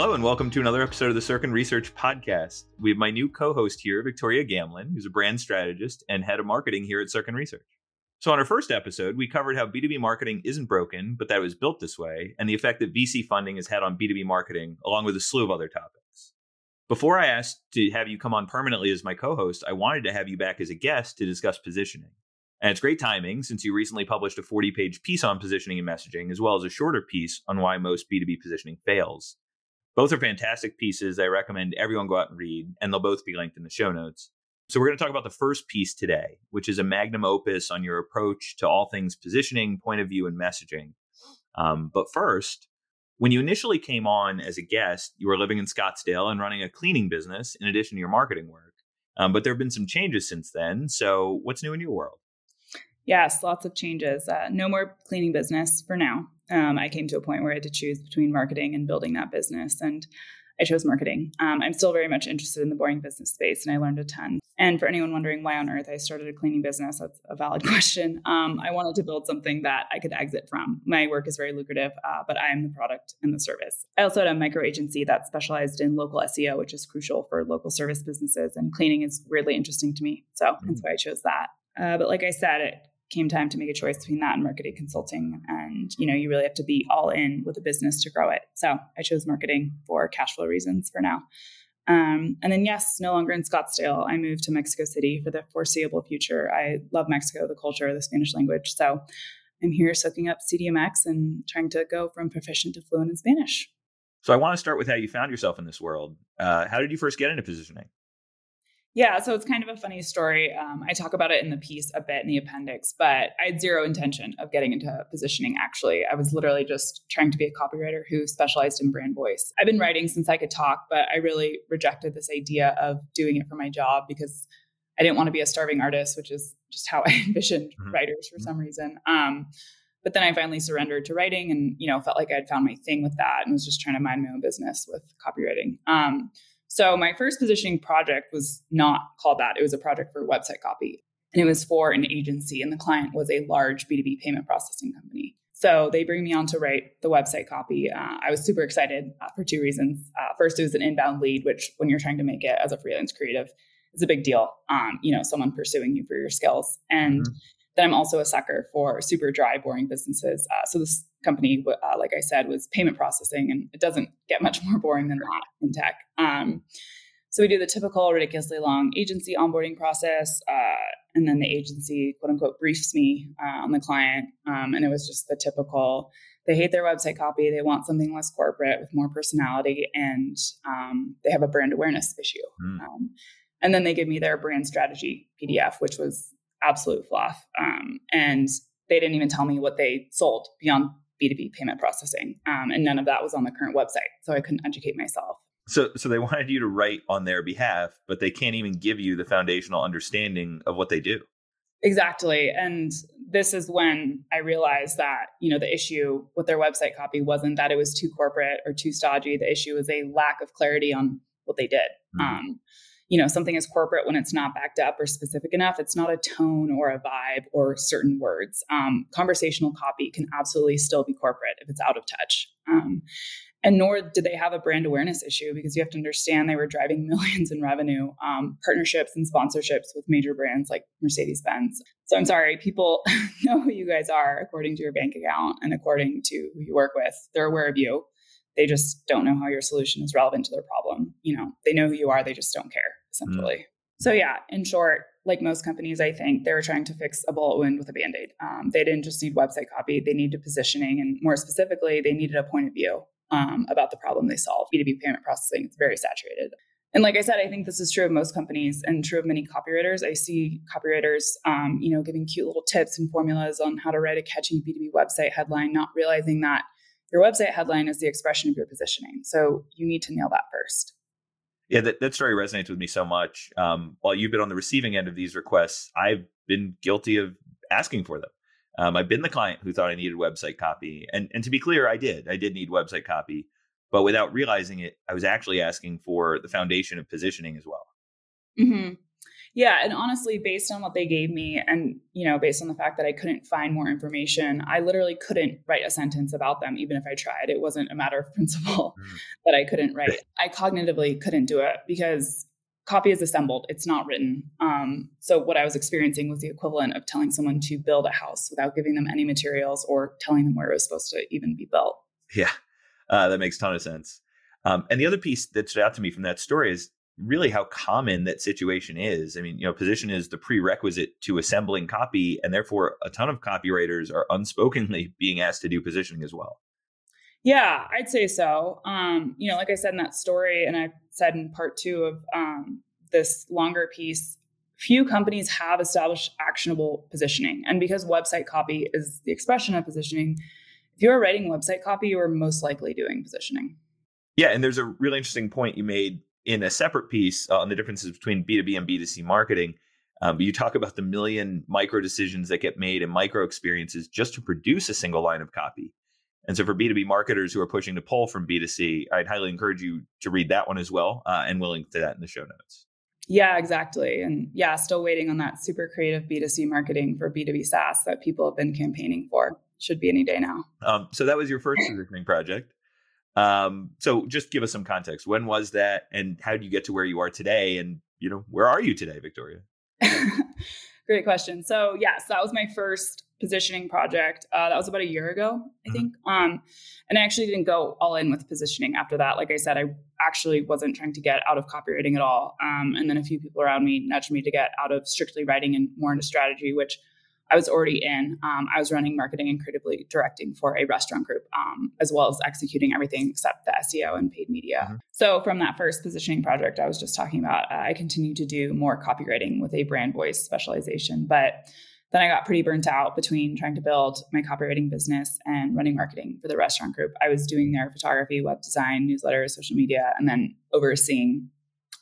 Hello, and welcome to another episode of the Sirkin Research Podcast. We have my new co host here, Victoria Gamlin, who's a brand strategist and head of marketing here at Sirkin Research. So, on our first episode, we covered how B2B marketing isn't broken, but that it was built this way, and the effect that VC funding has had on B2B marketing, along with a slew of other topics. Before I asked to have you come on permanently as my co host, I wanted to have you back as a guest to discuss positioning. And it's great timing since you recently published a 40 page piece on positioning and messaging, as well as a shorter piece on why most B2B positioning fails. Both are fantastic pieces. I recommend everyone go out and read, and they'll both be linked in the show notes. So, we're going to talk about the first piece today, which is a magnum opus on your approach to all things positioning, point of view, and messaging. Um, but first, when you initially came on as a guest, you were living in Scottsdale and running a cleaning business in addition to your marketing work. Um, but there have been some changes since then. So, what's new in your world? Yes, lots of changes. Uh, no more cleaning business for now. Um, I came to a point where I had to choose between marketing and building that business. And I chose marketing. Um, I'm still very much interested in the boring business space, and I learned a ton. And for anyone wondering why on earth I started a cleaning business, that's a valid question. Um, I wanted to build something that I could exit from. My work is very lucrative, uh, but I am the product and the service. I also had a micro agency that specialized in local SEO, which is crucial for local service businesses, and cleaning is weirdly interesting to me. So mm-hmm. that's why I chose that. Uh, but like I said, it, came time to make a choice between that and marketing consulting. And you know you really have to be all in with a business to grow it. So i chose marketing for cash flow reasons for now. Um, and then yes no longer in scottsdale. I moved to mexico city for the foreseeable future. I love mexico the culture the spanish language. So i'm here soaking up cdmx and trying to go from proficient to fluent in spanish. So i want to start with how you found yourself in this world. Uh, how did you first get into positioning yeah, so it's kind of a funny story. Um, I talk about it in the piece a bit in the appendix, but I had zero intention of getting into positioning actually. I was literally just trying to be a copywriter who specialized in brand voice. I've been writing since I could talk, but I really rejected this idea of doing it for my job because I didn't want to be a starving artist, which is just how I envisioned mm-hmm. writers for mm-hmm. some reason. Um, but then I finally surrendered to writing and, you know, felt like I'd found my thing with that and was just trying to mind my own business with copywriting. Um, so my first positioning project was not called that. It was a project for website copy. And it was for an agency, and the client was a large B2B payment processing company. So they bring me on to write the website copy. Uh, I was super excited uh, for two reasons. Uh, first, it was an inbound lead, which when you're trying to make it as a freelance creative, is a big deal. Um, you know, someone pursuing you for your skills. And mm-hmm. Then I'm also a sucker for super dry, boring businesses. Uh, so this company, uh, like I said, was payment processing, and it doesn't get much more boring than that in tech. Um, so we do the typical ridiculously long agency onboarding process, uh, and then the agency quote unquote briefs me uh, on the client, um, and it was just the typical. They hate their website copy. They want something less corporate with more personality, and um, they have a brand awareness issue. Mm. and then they give me their brand strategy PDF, which was absolute fluff. Um, and they didn't even tell me what they sold beyond B2B payment processing. Um, and none of that was on the current website. So I couldn't educate myself. So, so they wanted you to write on their behalf, but they can't even give you the foundational understanding of what they do. Exactly. And this is when I realized that, you know, the issue with their website copy wasn't that it was too corporate or too stodgy. The issue was a lack of clarity on what they did. Mm-hmm. Um, you know something is corporate when it's not backed up or specific enough it's not a tone or a vibe or certain words. Um, conversational copy can absolutely still be corporate if it's out of touch. Um, and nor did they have a brand awareness issue because you have to understand they were driving millions in revenue um, partnerships and sponsorships with major brands like mercedes-benz. So i'm sorry people know who you guys are according to your bank account and according to who you work with. They're aware of you. They just don't know how your solution is relevant to their problem. You know they know who you are they just don't care essentially. Mm. So, yeah, in short, like most companies, I think they were trying to fix a bullet wound with a band aid. Um, they didn't just need website copy, they needed positioning. And more specifically, they needed a point of view um, about the problem they solve. B2B payment processing, it's very saturated. And like I said, I think this is true of most companies and true of many copywriters. I see copywriters, um, you know, giving cute little tips and formulas on how to write a catchy B2B website headline, not realizing that your website headline is the expression of your positioning. So you need to nail that first. Yeah, that, that story resonates with me so much. Um, while you've been on the receiving end of these requests, I've been guilty of asking for them. Um, I've been the client who thought I needed website copy. And, and to be clear, I did. I did need website copy. But without realizing it, I was actually asking for the foundation of positioning as well. Mm-hmm. Yeah, and honestly, based on what they gave me, and you know, based on the fact that I couldn't find more information, I literally couldn't write a sentence about them, even if I tried. It wasn't a matter of principle mm. that I couldn't write. I cognitively couldn't do it because copy is assembled; it's not written. Um, so what I was experiencing was the equivalent of telling someone to build a house without giving them any materials or telling them where it was supposed to even be built. Yeah, uh, that makes a ton of sense. Um, and the other piece that stood out to me from that story is really how common that situation is. I mean, you know, position is the prerequisite to assembling copy, and therefore a ton of copywriters are unspokenly being asked to do positioning as well. Yeah, I'd say so. Um, you know, like I said in that story, and I said in part two of um, this longer piece, few companies have established actionable positioning. And because website copy is the expression of positioning, if you're writing website copy, you are most likely doing positioning. Yeah, and there's a really interesting point you made in a separate piece uh, on the differences between B2B and B2C marketing. Um, you talk about the million micro decisions that get made and micro experiences just to produce a single line of copy. And so, for B2B marketers who are pushing to pull from B2C, I'd highly encourage you to read that one as well. Uh, and we'll link to that in the show notes. Yeah, exactly. And yeah, still waiting on that super creative B2C marketing for B2B SaaS that people have been campaigning for. Should be any day now. Um, so, that was your first positioning project. Um, so just give us some context. When was that, and how did you get to where you are today? And you know, where are you today, Victoria? Great question. So yes, that was my first positioning project. Uh, that was about a year ago, I mm-hmm. think. Um, and I actually didn't go all in with positioning after that. Like I said, I actually wasn't trying to get out of copywriting at all. Um, and then a few people around me nudged me to get out of strictly writing and more into strategy, which I was already in. Um, I was running marketing and creatively directing for a restaurant group, um, as well as executing everything except the SEO and paid media. Mm-hmm. So, from that first positioning project I was just talking about, uh, I continued to do more copywriting with a brand voice specialization. But then I got pretty burnt out between trying to build my copywriting business and running marketing for the restaurant group. I was doing their photography, web design, newsletters, social media, and then overseeing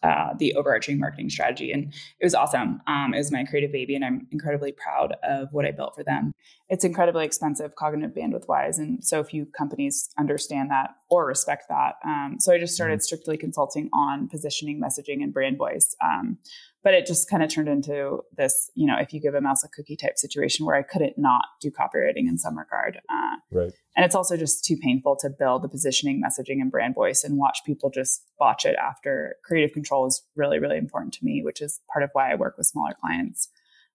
uh, the overarching marketing strategy. And it was awesome. Um, it was my creative baby, and I'm incredibly proud of what I built for them. It's incredibly expensive, cognitive bandwidth wise, and so few companies understand that or respect that. Um, so I just started mm-hmm. strictly consulting on positioning, messaging, and brand voice. Um, but it just kind of turned into this, you know, if you give a mouse a cookie type situation where I couldn't not do copywriting in some regard. Uh, right. And it's also just too painful to build the positioning, messaging, and brand voice and watch people just botch it after. Creative control is really, really important to me, which is part of why I work with smaller clients.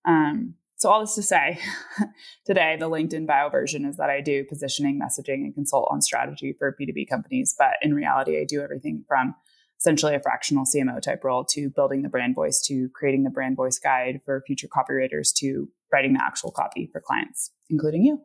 Um, so all this to say, today the LinkedIn bio version is that I do positioning, messaging, and consult on strategy for B2B companies. But in reality, I do everything from essentially a fractional CMO type role to building the brand voice to creating the brand voice guide for future copywriters to writing the actual copy for clients, including you.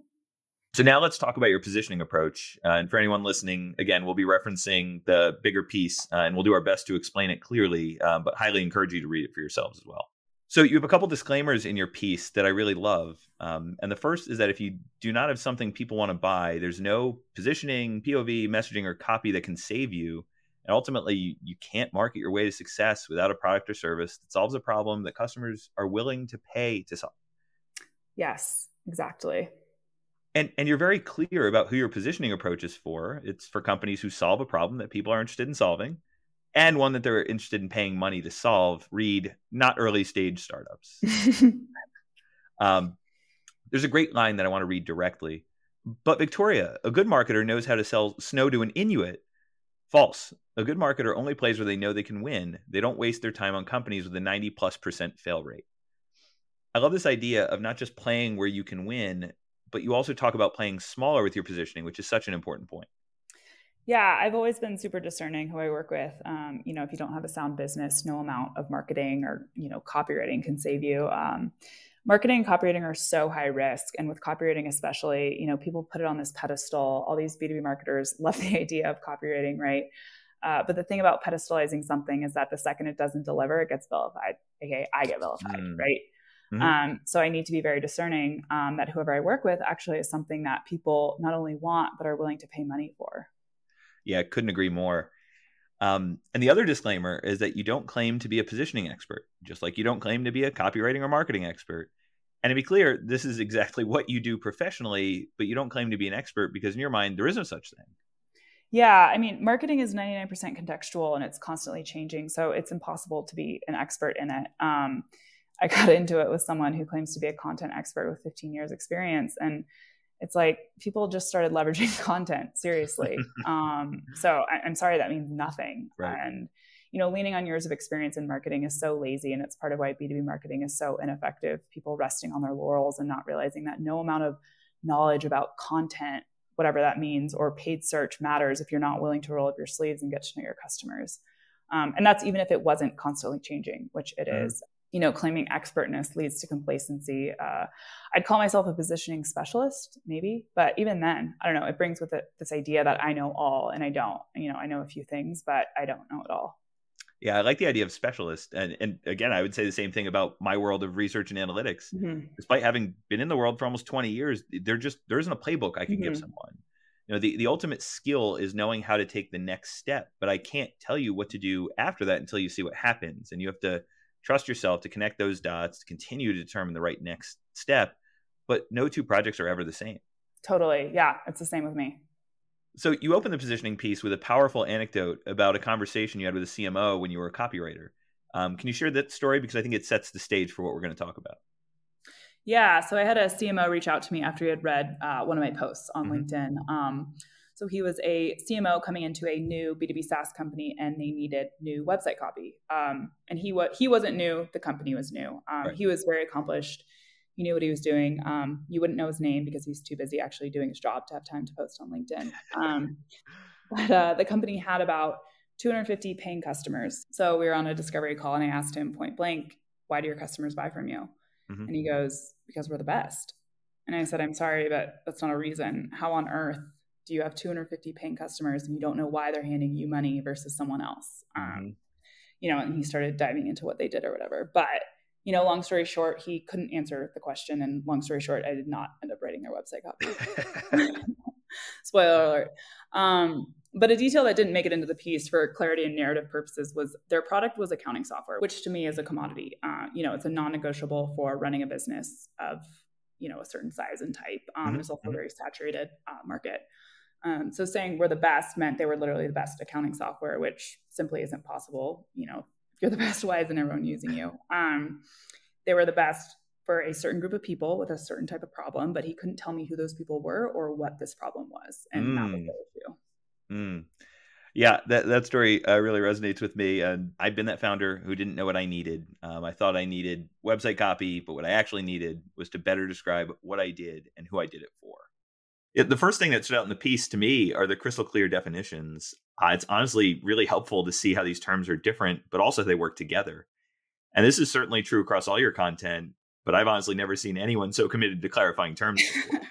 So now let's talk about your positioning approach. Uh, and for anyone listening, again, we'll be referencing the bigger piece uh, and we'll do our best to explain it clearly, uh, but highly encourage you to read it for yourselves as well. So you have a couple disclaimers in your piece that I really love. Um, and the first is that if you do not have something people want to buy, there's no positioning, POV, messaging, or copy that can save you and ultimately, you, you can't market your way to success without a product or service that solves a problem that customers are willing to pay to solve. Yes, exactly. And, and you're very clear about who your positioning approach is for. It's for companies who solve a problem that people are interested in solving and one that they're interested in paying money to solve. Read not early stage startups. um, there's a great line that I want to read directly. But Victoria, a good marketer knows how to sell snow to an Inuit False. A good marketer only plays where they know they can win. They don't waste their time on companies with a 90 plus percent fail rate. I love this idea of not just playing where you can win, but you also talk about playing smaller with your positioning, which is such an important point. Yeah, I've always been super discerning who I work with. Um, you know, if you don't have a sound business, no amount of marketing or you know copywriting can save you. Um, marketing and copywriting are so high risk and with copywriting especially you know people put it on this pedestal all these b2b marketers love the idea of copywriting right uh, but the thing about pedestalizing something is that the second it doesn't deliver it gets vilified okay i get vilified mm. right mm-hmm. um, so i need to be very discerning um, that whoever i work with actually is something that people not only want but are willing to pay money for yeah couldn't agree more um, and the other disclaimer is that you don't claim to be a positioning expert, just like you don't claim to be a copywriting or marketing expert. And to be clear, this is exactly what you do professionally, but you don't claim to be an expert because in your mind, there is no such thing. Yeah, I mean, marketing is 99% contextual and it's constantly changing. So it's impossible to be an expert in it. Um, I got into it with someone who claims to be a content expert with 15 years experience. And it's like people just started leveraging content seriously. um, so I, am sorry, that means nothing. Right. And, you know, leaning on years of experience in marketing is so lazy. And it's part of why B2B marketing is so ineffective. People resting on their laurels and not realizing that no amount of knowledge about content whatever that means, or paid search matters if you're not willing to roll up your sleeves and get to know your customers. Um, and that's even if it wasn't constantly changing, which it mm. is. You know, claiming expertness leads to complacency. Uh, I'd call myself a positioning specialist, maybe, but even then, I don't know. It brings with it this idea that I know all, and I don't. You know, I know a few things, but I don't know it all. Yeah, I like the idea of specialist. And, and again, I would say the same thing about my world of research and analytics. Mm-hmm. Despite having been in the world for almost 20 years, there just there isn't a playbook I can mm-hmm. give someone. You know, the, the ultimate skill is knowing how to take the next step, but I can't tell you what to do after that until you see what happens. And you have to trust yourself to connect those dots, to continue to determine the right next step. But no two projects are ever the same. Totally. Yeah, it's the same with me. So you open the positioning piece with a powerful anecdote about a conversation you had with a CMO when you were a copywriter. Um, can you share that story because I think it sets the stage for what we're going to talk about. Yeah, so I had a CMO reach out to me after he had read uh, one of my posts on mm-hmm. LinkedIn. Um, so he was a CMO coming into a new B2B SaaS company, and they needed new website copy. Um, and he was he wasn't new; the company was new. Um, right. He was very accomplished he knew what he was doing. Um, you wouldn't know his name because he's too busy actually doing his job to have time to post on LinkedIn. Um, but uh, the company had about 250 paying customers. So we were on a discovery call and I asked him point blank, why do your customers buy from you? Mm-hmm. And he goes, because we're the best. And I said, I'm sorry, but that's not a reason. How on earth do you have 250 paying customers and you don't know why they're handing you money versus someone else? Um, mm-hmm. you know, and he started diving into what they did or whatever. But you know, long story short, he couldn't answer the question. And long story short, I did not end up writing their website copy. Spoiler alert. Um, but a detail that didn't make it into the piece for clarity and narrative purposes was their product was accounting software, which to me is a commodity. Uh, you know, it's a non-negotiable for running a business of you know a certain size and type. Um, mm-hmm. It's also a mm-hmm. very saturated uh, market. Um, so saying we're the best meant they were literally the best accounting software, which simply isn't possible. You know, you're the best, why isn't everyone using you? Um, they were the best for a certain group of people with a certain type of problem, but he couldn't tell me who those people were or what this problem was. And mm. that was mm. the issue. Mm. Yeah, that, that story uh, really resonates with me. And I've been that founder who didn't know what I needed. Um, I thought I needed website copy, but what I actually needed was to better describe what I did and who I did it for. It, the first thing that stood out in the piece to me are the crystal clear definitions. Uh, it's honestly really helpful to see how these terms are different, but also they work together. And this is certainly true across all your content, but I've honestly never seen anyone so committed to clarifying terms.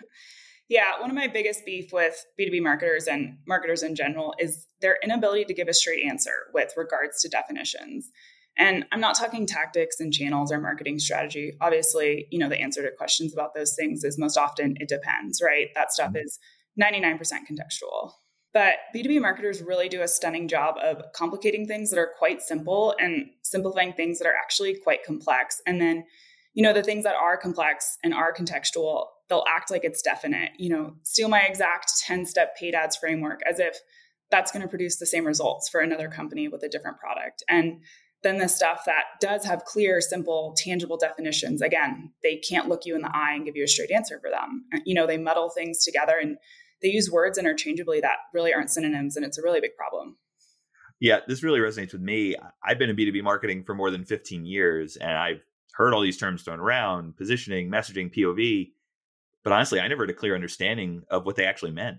yeah, one of my biggest beef with B2B marketers and marketers in general is their inability to give a straight answer with regards to definitions. And I'm not talking tactics and channels or marketing strategy. Obviously, you know, the answer to questions about those things is most often it depends, right? That stuff mm-hmm. is 99% contextual. But B2B marketers really do a stunning job of complicating things that are quite simple and simplifying things that are actually quite complex. And then, you know, the things that are complex and are contextual, they'll act like it's definite. You know, steal my exact 10 step paid ads framework as if that's going to produce the same results for another company with a different product. And then the stuff that does have clear, simple, tangible definitions, again, they can't look you in the eye and give you a straight answer for them. You know, they muddle things together and they use words interchangeably that really aren't synonyms, and it's a really big problem. Yeah, this really resonates with me. I've been in B2B marketing for more than 15 years, and I've heard all these terms thrown around positioning, messaging, POV. But honestly, I never had a clear understanding of what they actually meant.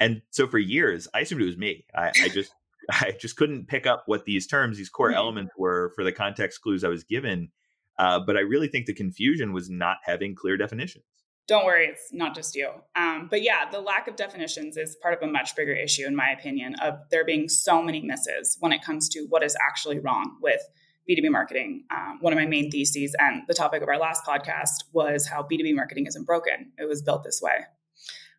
And so for years, I assumed it was me. I, I just I just couldn't pick up what these terms, these core elements were for the context clues I was given. Uh, but I really think the confusion was not having clear definitions don't worry, it's not just you. Um, but yeah, the lack of definitions is part of a much bigger issue, in my opinion, of there being so many misses when it comes to what is actually wrong with B2B marketing. Um, one of my main theses and the topic of our last podcast was how B2B marketing isn't broken, it was built this way.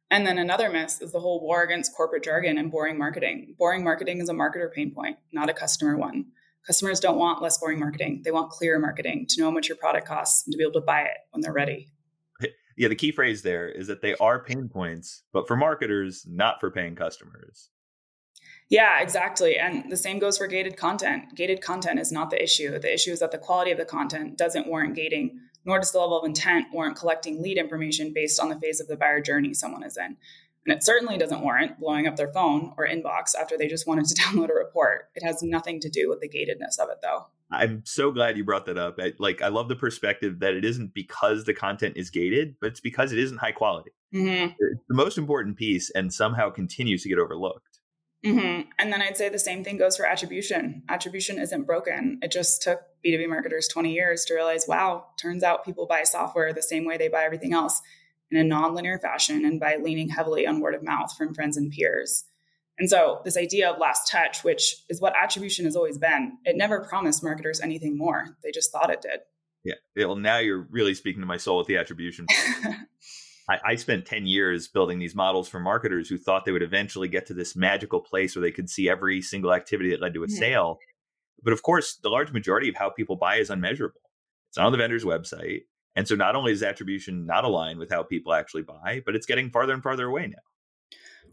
And then another miss is the whole war against corporate jargon and boring marketing. Boring marketing is a marketer pain point, not a customer one. Customers don't want less boring marketing. They want clearer marketing to know how much your product costs and to be able to buy it when they're ready yeah, the key phrase there is that they are pain points, but for marketers, not for paying customers. Yeah, exactly. And the same goes for gated content. Gated content is not the issue. The issue is that the quality of the content doesn't warrant gating, nor does the level of intent warrant collecting lead information based on the phase of the buyer journey someone is in. And it certainly doesn't warrant blowing up their phone or inbox after they just wanted to download a report. It has nothing to do with the gatedness of it, though. I'm so glad you brought that up. I, like, I love the perspective that it isn't because the content is gated, but it's because it isn't high quality. Mm-hmm. It's the most important piece and somehow continues to get overlooked. Mm-hmm. And then I'd say the same thing goes for attribution. Attribution isn't broken. It just took B2B marketers 20 years to realize, wow, turns out people buy software the same way they buy everything else in a nonlinear fashion and by leaning heavily on word of mouth from friends and peers. And so, this idea of last touch, which is what attribution has always been, it never promised marketers anything more. They just thought it did. Yeah. Well, now you're really speaking to my soul with the attribution. I, I spent 10 years building these models for marketers who thought they would eventually get to this magical place where they could see every single activity that led to a mm-hmm. sale. But of course, the large majority of how people buy is unmeasurable. It's not on the vendor's website. And so not only is attribution not aligned with how people actually buy, but it's getting farther and farther away now.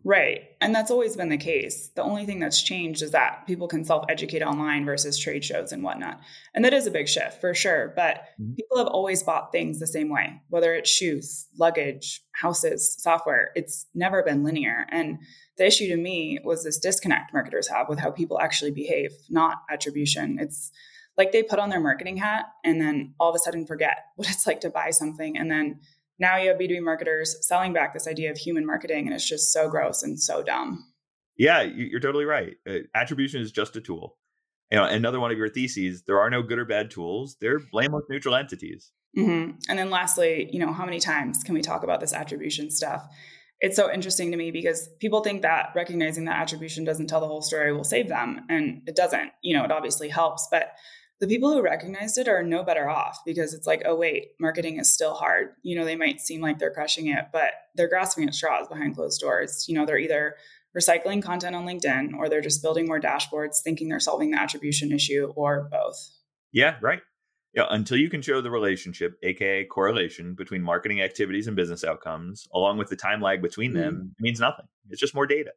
Right. And that's always been the case. The only thing that's changed is that people can self educate online versus trade shows and whatnot. And that is a big shift for sure. But mm-hmm. people have always bought things the same way, whether it's shoes, luggage, houses, software. It's never been linear. And the issue to me was this disconnect marketers have with how people actually behave, not attribution. It's like they put on their marketing hat and then all of a sudden forget what it's like to buy something and then now you have B2B marketers selling back this idea of human marketing, and it's just so gross and so dumb. Yeah, you're totally right. Uh, attribution is just a tool. You know, another one of your theses: there are no good or bad tools; they're blameless neutral entities. Mm-hmm. And then, lastly, you know, how many times can we talk about this attribution stuff? It's so interesting to me because people think that recognizing that attribution doesn't tell the whole story will save them, and it doesn't. You know, it obviously helps, but the people who recognized it are no better off because it's like, oh, wait, marketing is still hard. You know, they might seem like they're crushing it, but they're grasping at straws behind closed doors. You know, they're either recycling content on LinkedIn or they're just building more dashboards thinking they're solving the attribution issue or both. Yeah, right. Yeah, until you can show the relationship, aka correlation between marketing activities and business outcomes, along with the time lag between them, mm-hmm. it means nothing. It's just more data.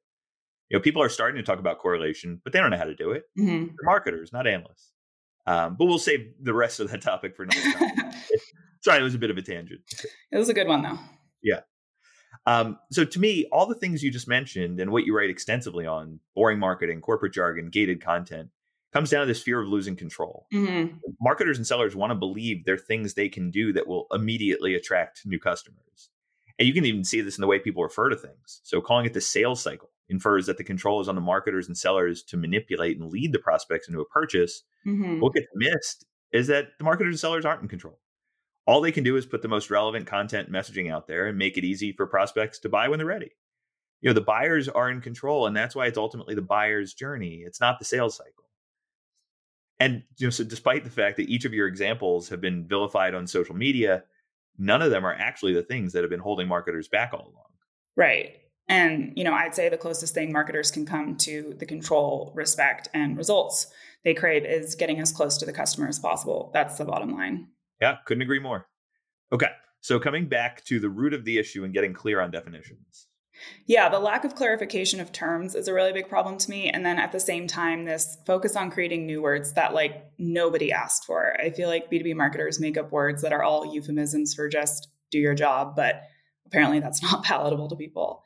You know, people are starting to talk about correlation, but they don't know how to do it. Mm-hmm. They're marketers, not analysts. Um, but we'll save the rest of that topic for another time. Sorry, it was a bit of a tangent. It was a good one, though. Yeah. Um, so to me, all the things you just mentioned and what you write extensively on boring marketing, corporate jargon, gated content comes down to this fear of losing control. Mm-hmm. Marketers and sellers want to believe there are things they can do that will immediately attract new customers. And you can even see this in the way people refer to things. So calling it the sales cycle infers that the control is on the marketers and sellers to manipulate and lead the prospects into a purchase. Mm-hmm. What gets missed is that the marketers and sellers aren't in control. All they can do is put the most relevant content messaging out there and make it easy for prospects to buy when they're ready. You know, the buyers are in control, and that's why it's ultimately the buyer's journey. It's not the sales cycle. And you know, so despite the fact that each of your examples have been vilified on social media, none of them are actually the things that have been holding marketers back all along. Right. And, you know, I'd say the closest thing marketers can come to the control, respect, and results they crave is getting as close to the customer as possible. That's the bottom line. Yeah, couldn't agree more. Okay. So coming back to the root of the issue and getting clear on definitions. Yeah, the lack of clarification of terms is a really big problem to me. And then at the same time, this focus on creating new words that like nobody asked for. I feel like B2B marketers make up words that are all euphemisms for just do your job, but apparently that's not palatable to people.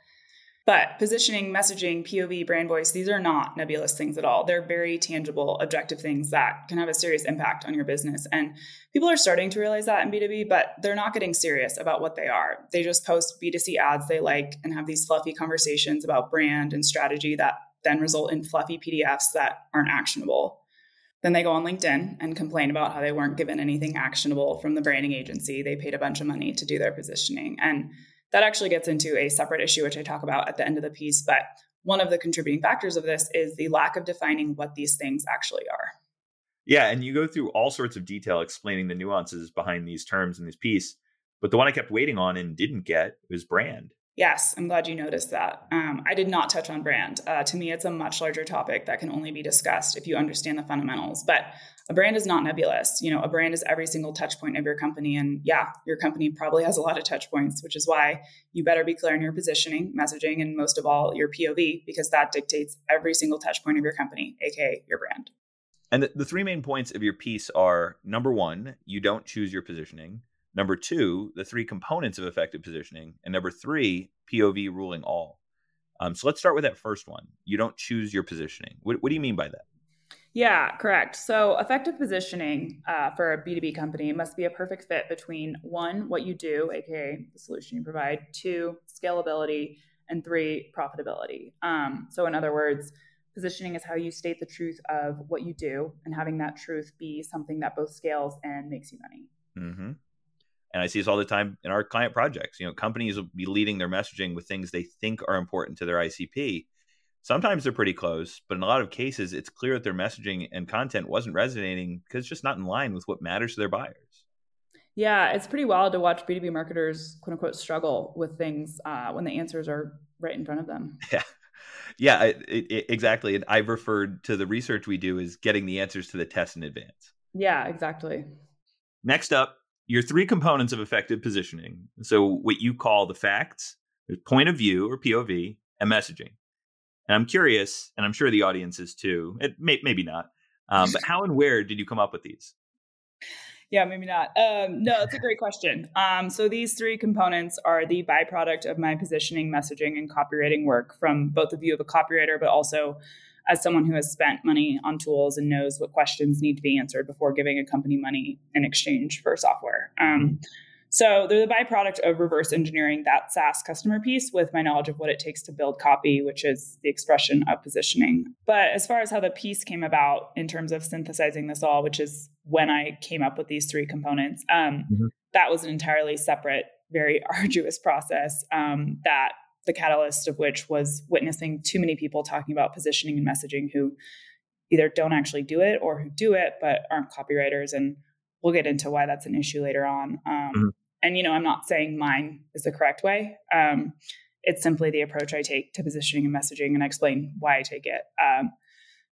But positioning, messaging, POV, brand voice, these are not nebulous things at all. They're very tangible, objective things that can have a serious impact on your business. And people are starting to realize that in B2B, but they're not getting serious about what they are. They just post B2C ads they like and have these fluffy conversations about brand and strategy that then result in fluffy PDFs that aren't actionable. Then they go on LinkedIn and complain about how they weren't given anything actionable from the branding agency. They paid a bunch of money to do their positioning. And that actually gets into a separate issue, which I talk about at the end of the piece. But one of the contributing factors of this is the lack of defining what these things actually are. Yeah, and you go through all sorts of detail explaining the nuances behind these terms in this piece. But the one I kept waiting on and didn't get was brand. Yes, I'm glad you noticed that. Um, I did not touch on brand. Uh, to me, it's a much larger topic that can only be discussed if you understand the fundamentals. But a brand is not nebulous. You know, a brand is every single touch point of your company. And yeah, your company probably has a lot of touch points, which is why you better be clear in your positioning, messaging, and most of all, your POV, because that dictates every single touch point of your company, aka your brand. And the, the three main points of your piece are number one, you don't choose your positioning. Number two, the three components of effective positioning. And number three, POV ruling all. Um, so let's start with that first one. You don't choose your positioning. What, what do you mean by that? Yeah, correct. So, effective positioning uh, for a B2B company must be a perfect fit between one, what you do, aka the solution you provide, two, scalability, and three, profitability. Um, so, in other words, positioning is how you state the truth of what you do and having that truth be something that both scales and makes you money. Mm-hmm. And I see this all the time in our client projects. You know, companies will be leading their messaging with things they think are important to their ICP. Sometimes they're pretty close, but in a lot of cases, it's clear that their messaging and content wasn't resonating because it's just not in line with what matters to their buyers. Yeah, it's pretty wild to watch B2B marketers, quote unquote, struggle with things uh, when the answers are right in front of them. Yeah. Yeah, it, it, exactly. And I've referred to the research we do as getting the answers to the test in advance. Yeah, exactly. Next up, your three components of effective positioning. So, what you call the facts, there's point of view or POV, and messaging. And I'm curious, and I'm sure the audience is too. It may, maybe not, um, but how and where did you come up with these? Yeah, maybe not. Um, no, it's a great question. Um, so these three components are the byproduct of my positioning, messaging, and copywriting work from both the view of a copywriter, but also as someone who has spent money on tools and knows what questions need to be answered before giving a company money in exchange for software. Um, mm-hmm. so they're the byproduct of reverse engineering that SaaS customer piece with my knowledge of what it takes to build copy, which is the expression of positioning. But as far as how the piece came about in terms of synthesizing this all, which is when I came up with these three components, um, mm-hmm. that was an entirely separate, very arduous process um, that the catalyst of which was witnessing too many people talking about positioning and messaging who either don't actually do it or who do it but aren't copywriters and we'll get into why that's an issue later on. Um, mm-hmm. and you know i'm not saying mine is the correct way. Um, it's simply the approach i take to positioning and messaging and i explain why i take it. Um,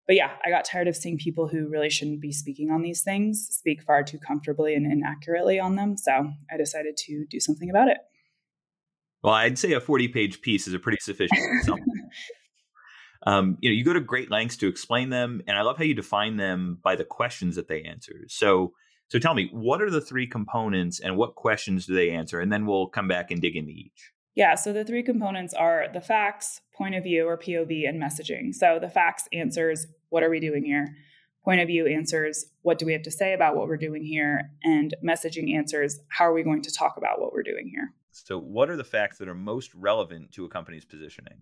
but yeah i got tired of seeing people who really shouldn't be speaking on these things speak far too comfortably and inaccurately on them so i decided to do something about it well, I'd say a 40 page piece is a pretty sufficient um, you know, you go to great lengths to explain them, and I love how you define them by the questions that they answer. So, so tell me, what are the three components, and what questions do they answer? And then we'll come back and dig into each. Yeah, so the three components are the facts, point of view or POV, and messaging. So the facts answers what are we doing here? Point of view answers what do we have to say about what we're doing here? And messaging answers how are we going to talk about what we're doing here? So, what are the facts that are most relevant to a company's positioning?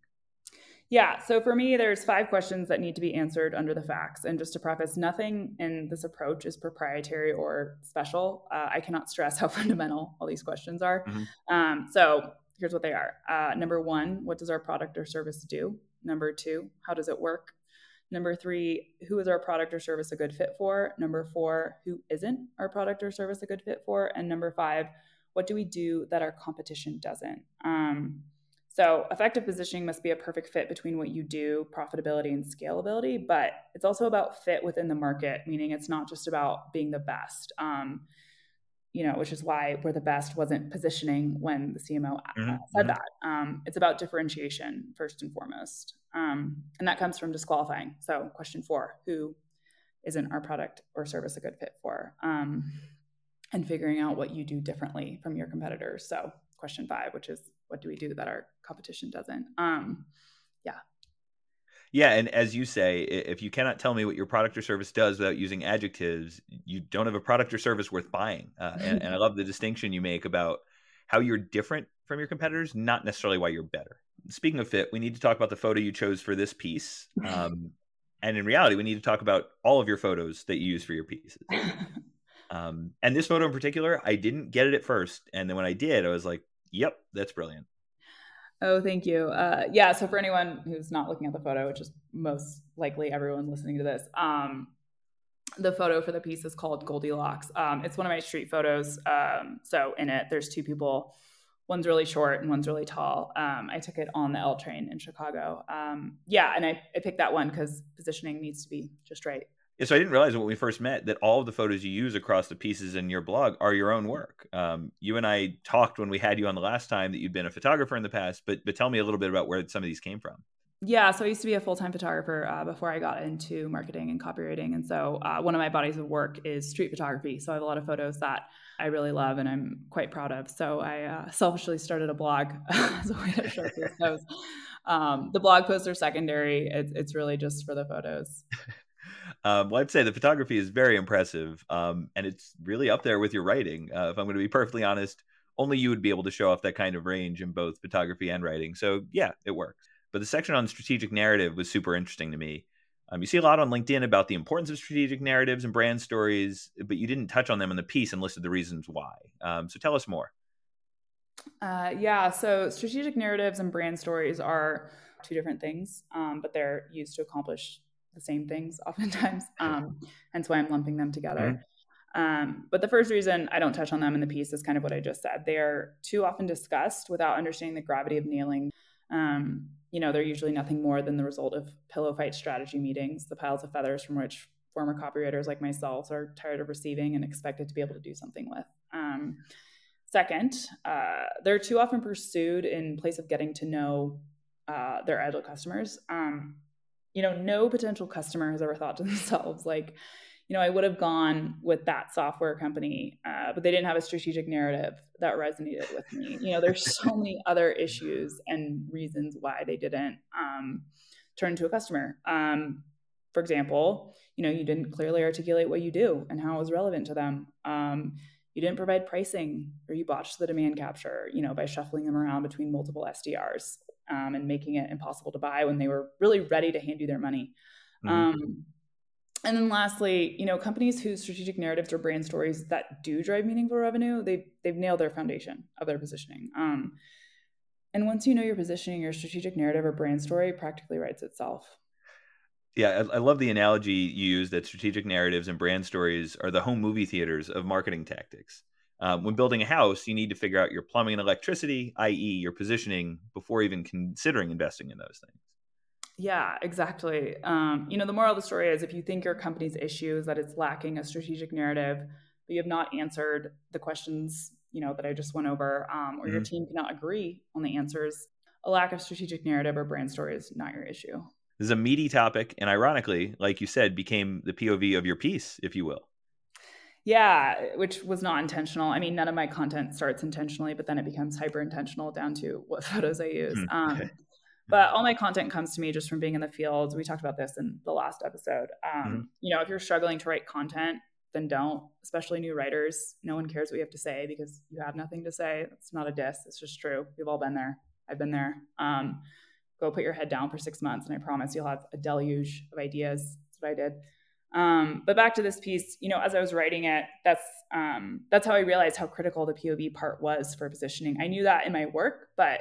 Yeah, so for me, there's five questions that need to be answered under the facts. And just to preface, nothing in this approach is proprietary or special. Uh, I cannot stress how fundamental all these questions are. Mm-hmm. Um, so here's what they are uh, Number one, what does our product or service do? Number two, how does it work? Number three, who is our product or service a good fit for? Number four, who isn't our product or service a good fit for? And number five, what do we do that our competition doesn't? Um, so, effective positioning must be a perfect fit between what you do, profitability, and scalability, but it's also about fit within the market, meaning it's not just about being the best. Um, you know, which is why we're the best wasn't positioning when the CMO mm-hmm. said mm-hmm. that. Um, it's about differentiation first and foremost, um, and that comes from disqualifying. So, question four: Who isn't our product or service a good fit for? Um, and figuring out what you do differently from your competitors. So, question five, which is what do we do that our competition doesn't? Um, yeah. Yeah, and as you say, if you cannot tell me what your product or service does without using adjectives, you don't have a product or service worth buying. Uh, and, and I love the distinction you make about how you're different from your competitors, not necessarily why you're better. Speaking of fit, we need to talk about the photo you chose for this piece. Um, and in reality, we need to talk about all of your photos that you use for your pieces. Um, and this photo in particular, I didn't get it at first, and then when I did, I was like, "Yep, that's brilliant." Oh, thank you. Uh, yeah. So for anyone who's not looking at the photo, which is most likely everyone listening to this, um, the photo for the piece is called Goldilocks. Um, it's one of my street photos. Um, so in it, there's two people one's really short and one's really tall. Um, I took it on the L train in Chicago. Um, yeah, and I, I picked that one because positioning needs to be just right. Yeah, so I didn't realize when we first met that all of the photos you use across the pieces in your blog are your own work. Um, you and I talked when we had you on the last time that you'd been a photographer in the past, but but tell me a little bit about where some of these came from. Yeah, so I used to be a full time photographer uh, before I got into marketing and copywriting. And so uh, one of my bodies of work is street photography. So I have a lot of photos that I really love and I'm quite proud of. So I uh, selfishly started a blog as a way to showcase those. Um, the blog posts are secondary, it's, it's really just for the photos. Um, well, I'd say the photography is very impressive, um, and it's really up there with your writing. Uh, if I'm going to be perfectly honest, only you would be able to show off that kind of range in both photography and writing. So yeah, it works. But the section on strategic narrative was super interesting to me. Um, you see a lot on LinkedIn about the importance of strategic narratives and brand stories, but you didn't touch on them in the piece and listed the reasons why. Um, so tell us more. Uh, yeah, so strategic narratives and brand stories are two different things, um, but they're used to accomplish the same things oftentimes. Um, hence why I'm lumping them together. Mm-hmm. Um, but the first reason I don't touch on them in the piece is kind of what I just said. They are too often discussed without understanding the gravity of nailing um, you know, they're usually nothing more than the result of pillow fight strategy meetings, the piles of feathers from which former copywriters like myself are tired of receiving and expected to be able to do something with. Um, second, uh, they're too often pursued in place of getting to know uh, their ideal customers. Um, you know, no potential customer has ever thought to themselves like, you know, I would have gone with that software company, uh, but they didn't have a strategic narrative that resonated with me. You know, there's so many other issues and reasons why they didn't um, turn to a customer. Um, for example, you know, you didn't clearly articulate what you do and how it was relevant to them. Um, you didn't provide pricing, or you botched the demand capture, you know, by shuffling them around between multiple SDRs um, and making it impossible to buy when they were really ready to hand you their money. Mm-hmm. Um, and then lastly, you know, companies whose strategic narratives or brand stories that do drive meaningful revenue, they've they've nailed their foundation of their positioning. Um, and once you know your positioning, your strategic narrative or brand story practically writes itself. Yeah, I, I love the analogy you use that strategic narratives and brand stories are the home movie theaters of marketing tactics. Um, when building a house, you need to figure out your plumbing and electricity, i.e., your positioning, before even considering investing in those things. Yeah, exactly. Um, you know, the moral of the story is if you think your company's issue is that it's lacking a strategic narrative, but you have not answered the questions, you know, that I just went over, um, or mm-hmm. your team cannot agree on the answers, a lack of strategic narrative or brand story is not your issue. This is a meaty topic, and ironically, like you said, became the POV of your piece, if you will. Yeah, which was not intentional. I mean, none of my content starts intentionally, but then it becomes hyper intentional down to what photos I use. Mm, um, but all my content comes to me just from being in the field. We talked about this in the last episode. Um, mm-hmm. You know, if you're struggling to write content, then don't, especially new writers. No one cares what you have to say because you have nothing to say. It's not a diss, it's just true. We've all been there. I've been there. Um, go put your head down for six months, and I promise you'll have a deluge of ideas. That's what I did. Um, but back to this piece, you know, as I was writing it, that's um, that's how I realized how critical the POV part was for positioning. I knew that in my work, but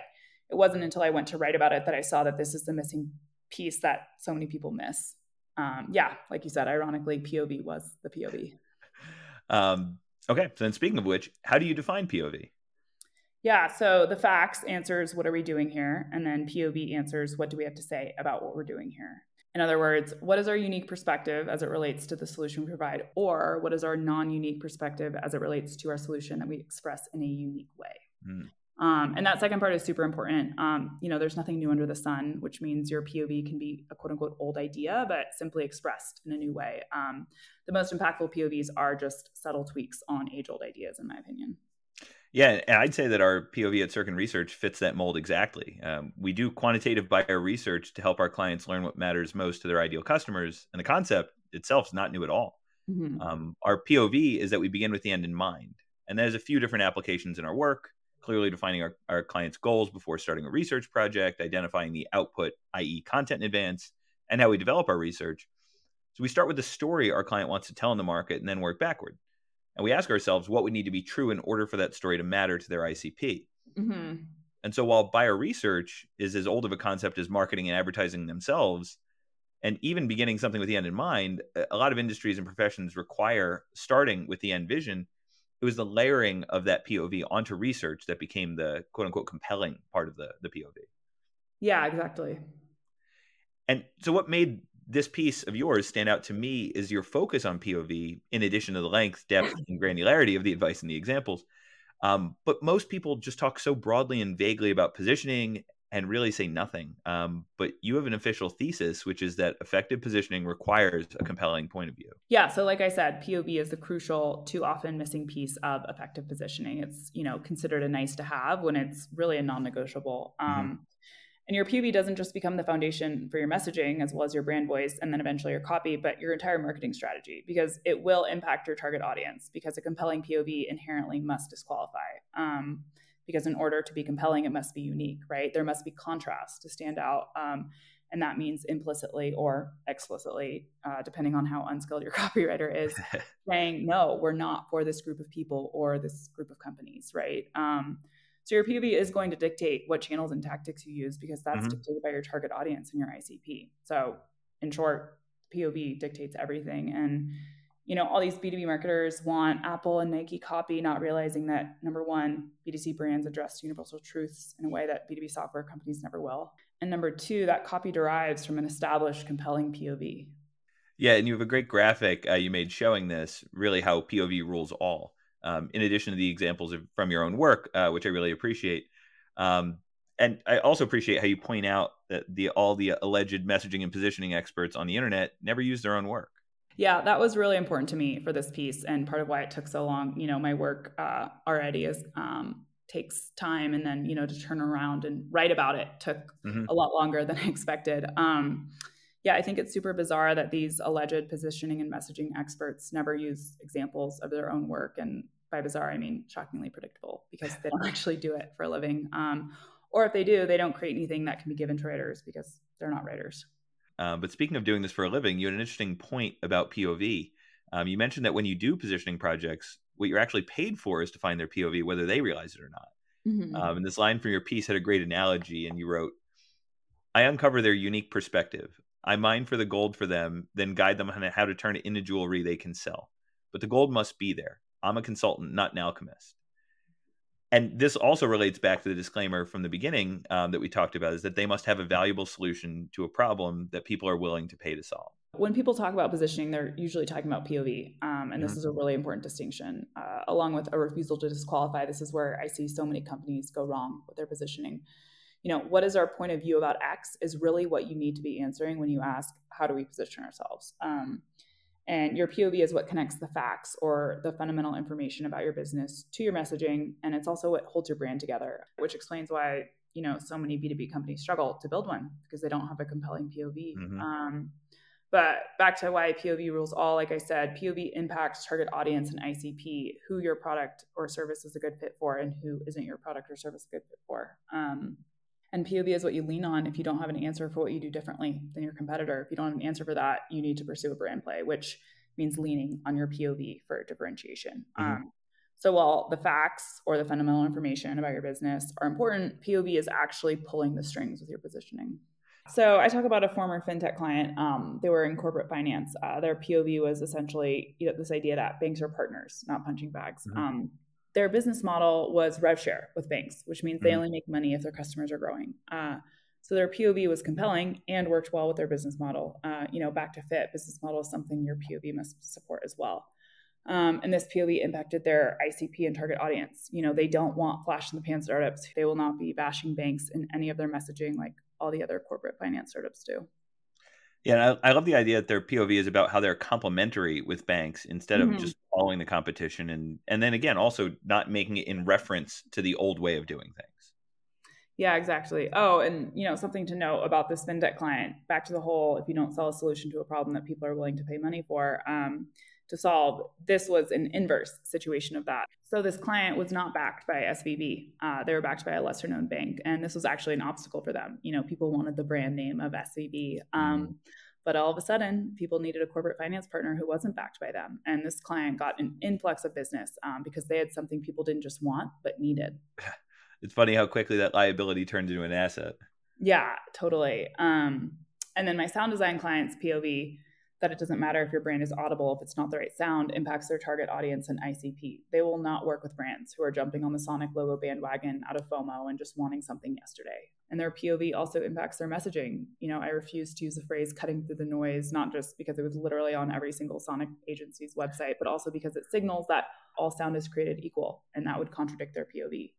it wasn't until I went to write about it that I saw that this is the missing piece that so many people miss. Um, yeah, like you said, ironically, POV was the POV. Um, okay, so then speaking of which, how do you define POV? Yeah, so the facts answers what are we doing here, and then POV answers what do we have to say about what we're doing here. In other words, what is our unique perspective as it relates to the solution we provide, or what is our non unique perspective as it relates to our solution that we express in a unique way? Mm. Um, and that second part is super important. Um, you know, there's nothing new under the sun, which means your POV can be a quote unquote old idea, but simply expressed in a new way. Um, the most impactful POVs are just subtle tweaks on age old ideas, in my opinion. Yeah, and I'd say that our POV at Sirkin Research fits that mold exactly. Um, we do quantitative buyer research to help our clients learn what matters most to their ideal customers, and the concept itself is not new at all. Mm-hmm. Um, our POV is that we begin with the end in mind, and there's a few different applications in our work clearly defining our, our client's goals before starting a research project, identifying the output, i.e., content in advance, and how we develop our research. So we start with the story our client wants to tell in the market and then work backward. And we ask ourselves what would need to be true in order for that story to matter to their ICP. Mm-hmm. And so while buyer research is as old of a concept as marketing and advertising themselves, and even beginning something with the end in mind, a lot of industries and professions require starting with the end vision it was the layering of that POV onto research that became the quote unquote compelling part of the the POV. Yeah, exactly. And so, what made this piece of yours stand out to me is your focus on POV, in addition to the length, depth, and granularity of the advice and the examples. Um, but most people just talk so broadly and vaguely about positioning and really say nothing. Um, but you have an official thesis, which is that effective positioning requires a compelling point of view. Yeah. So, like I said, POV is the crucial, too often missing piece of effective positioning. It's you know considered a nice to have when it's really a non-negotiable. Mm-hmm. And your POV doesn't just become the foundation for your messaging as well as your brand voice and then eventually your copy, but your entire marketing strategy because it will impact your target audience because a compelling POV inherently must disqualify. Um, because in order to be compelling, it must be unique, right? There must be contrast to stand out. Um, and that means implicitly or explicitly, uh, depending on how unskilled your copywriter is, saying, no, we're not for this group of people or this group of companies, right? Um, so your POV is going to dictate what channels and tactics you use because that's mm-hmm. dictated by your target audience and your ICP. So in short, POV dictates everything. And you know, all these B2B marketers want Apple and Nike copy, not realizing that number one, B2C brands address universal truths in a way that B2B software companies never will. And number two, that copy derives from an established, compelling POV. Yeah, and you have a great graphic uh, you made showing this, really how POV rules all. Um, in addition to the examples of, from your own work, uh, which I really appreciate. Um, and I also appreciate how you point out that the all the alleged messaging and positioning experts on the internet never use their own work yeah that was really important to me for this piece and part of why it took so long you know my work uh, already is um, takes time and then you know to turn around and write about it took mm-hmm. a lot longer than i expected um, yeah i think it's super bizarre that these alleged positioning and messaging experts never use examples of their own work and by bizarre i mean shockingly predictable because they don't actually do it for a living um, or if they do they don't create anything that can be given to writers because they're not writers um, but speaking of doing this for a living, you had an interesting point about POV. Um, you mentioned that when you do positioning projects, what you're actually paid for is to find their POV, whether they realize it or not. Mm-hmm. Um, and this line from your piece had a great analogy, and you wrote, I uncover their unique perspective. I mine for the gold for them, then guide them on how to turn it into jewelry they can sell. But the gold must be there. I'm a consultant, not an alchemist and this also relates back to the disclaimer from the beginning um, that we talked about is that they must have a valuable solution to a problem that people are willing to pay to solve when people talk about positioning they're usually talking about pov um, and mm-hmm. this is a really important distinction uh, along with a refusal to disqualify this is where i see so many companies go wrong with their positioning you know what is our point of view about x is really what you need to be answering when you ask how do we position ourselves um, and your POV is what connects the facts or the fundamental information about your business to your messaging. And it's also what holds your brand together, which explains why, you know, so many B2B companies struggle to build one because they don't have a compelling POV. Mm-hmm. Um, but back to why POV rules all, like I said, POV impacts target audience and ICP, who your product or service is a good fit for and who isn't your product or service a good fit for. Um, and POV is what you lean on if you don't have an answer for what you do differently than your competitor. If you don't have an answer for that, you need to pursue a brand play, which means leaning on your POV for differentiation. Mm-hmm. Um, so while the facts or the fundamental information about your business are important, POV is actually pulling the strings with your positioning. So I talk about a former fintech client. Um, they were in corporate finance. Uh, their POV was essentially you know, this idea that banks are partners, not punching bags. Mm-hmm. Um, their business model was rev share with banks, which means they mm-hmm. only make money if their customers are growing. Uh, so their POV was compelling and worked well with their business model. Uh, you know, back to fit business model is something your POV must support as well. Um, and this POV impacted their ICP and target audience. You know, they don't want flash in the pan startups. They will not be bashing banks in any of their messaging like all the other corporate finance startups do. Yeah, I, I, love the idea that their POV is about how they're complementary with banks instead mm-hmm. of just following the competition, and and then again also not making it in reference to the old way of doing things. Yeah, exactly. Oh, and you know something to note about the this fintech client. Back to the whole: if you don't sell a solution to a problem that people are willing to pay money for, um, to solve. This was an inverse situation of that. So this client was not backed by SVB. Uh, they were backed by a lesser known bank. And this was actually an obstacle for them. You know, people wanted the brand name of SVB. Um, mm. But all of a sudden, people needed a corporate finance partner who wasn't backed by them. And this client got an influx of business um, because they had something people didn't just want, but needed. It's funny how quickly that liability turned into an asset. Yeah, totally. Um, and then my sound design clients, POV, that it doesn't matter if your brand is audible if it's not the right sound impacts their target audience and ICP. They will not work with brands who are jumping on the Sonic logo bandwagon out of FOMO and just wanting something yesterday. And their POV also impacts their messaging. You know, I refuse to use the phrase cutting through the noise, not just because it was literally on every single Sonic agency's website, but also because it signals that all sound is created equal and that would contradict their POV.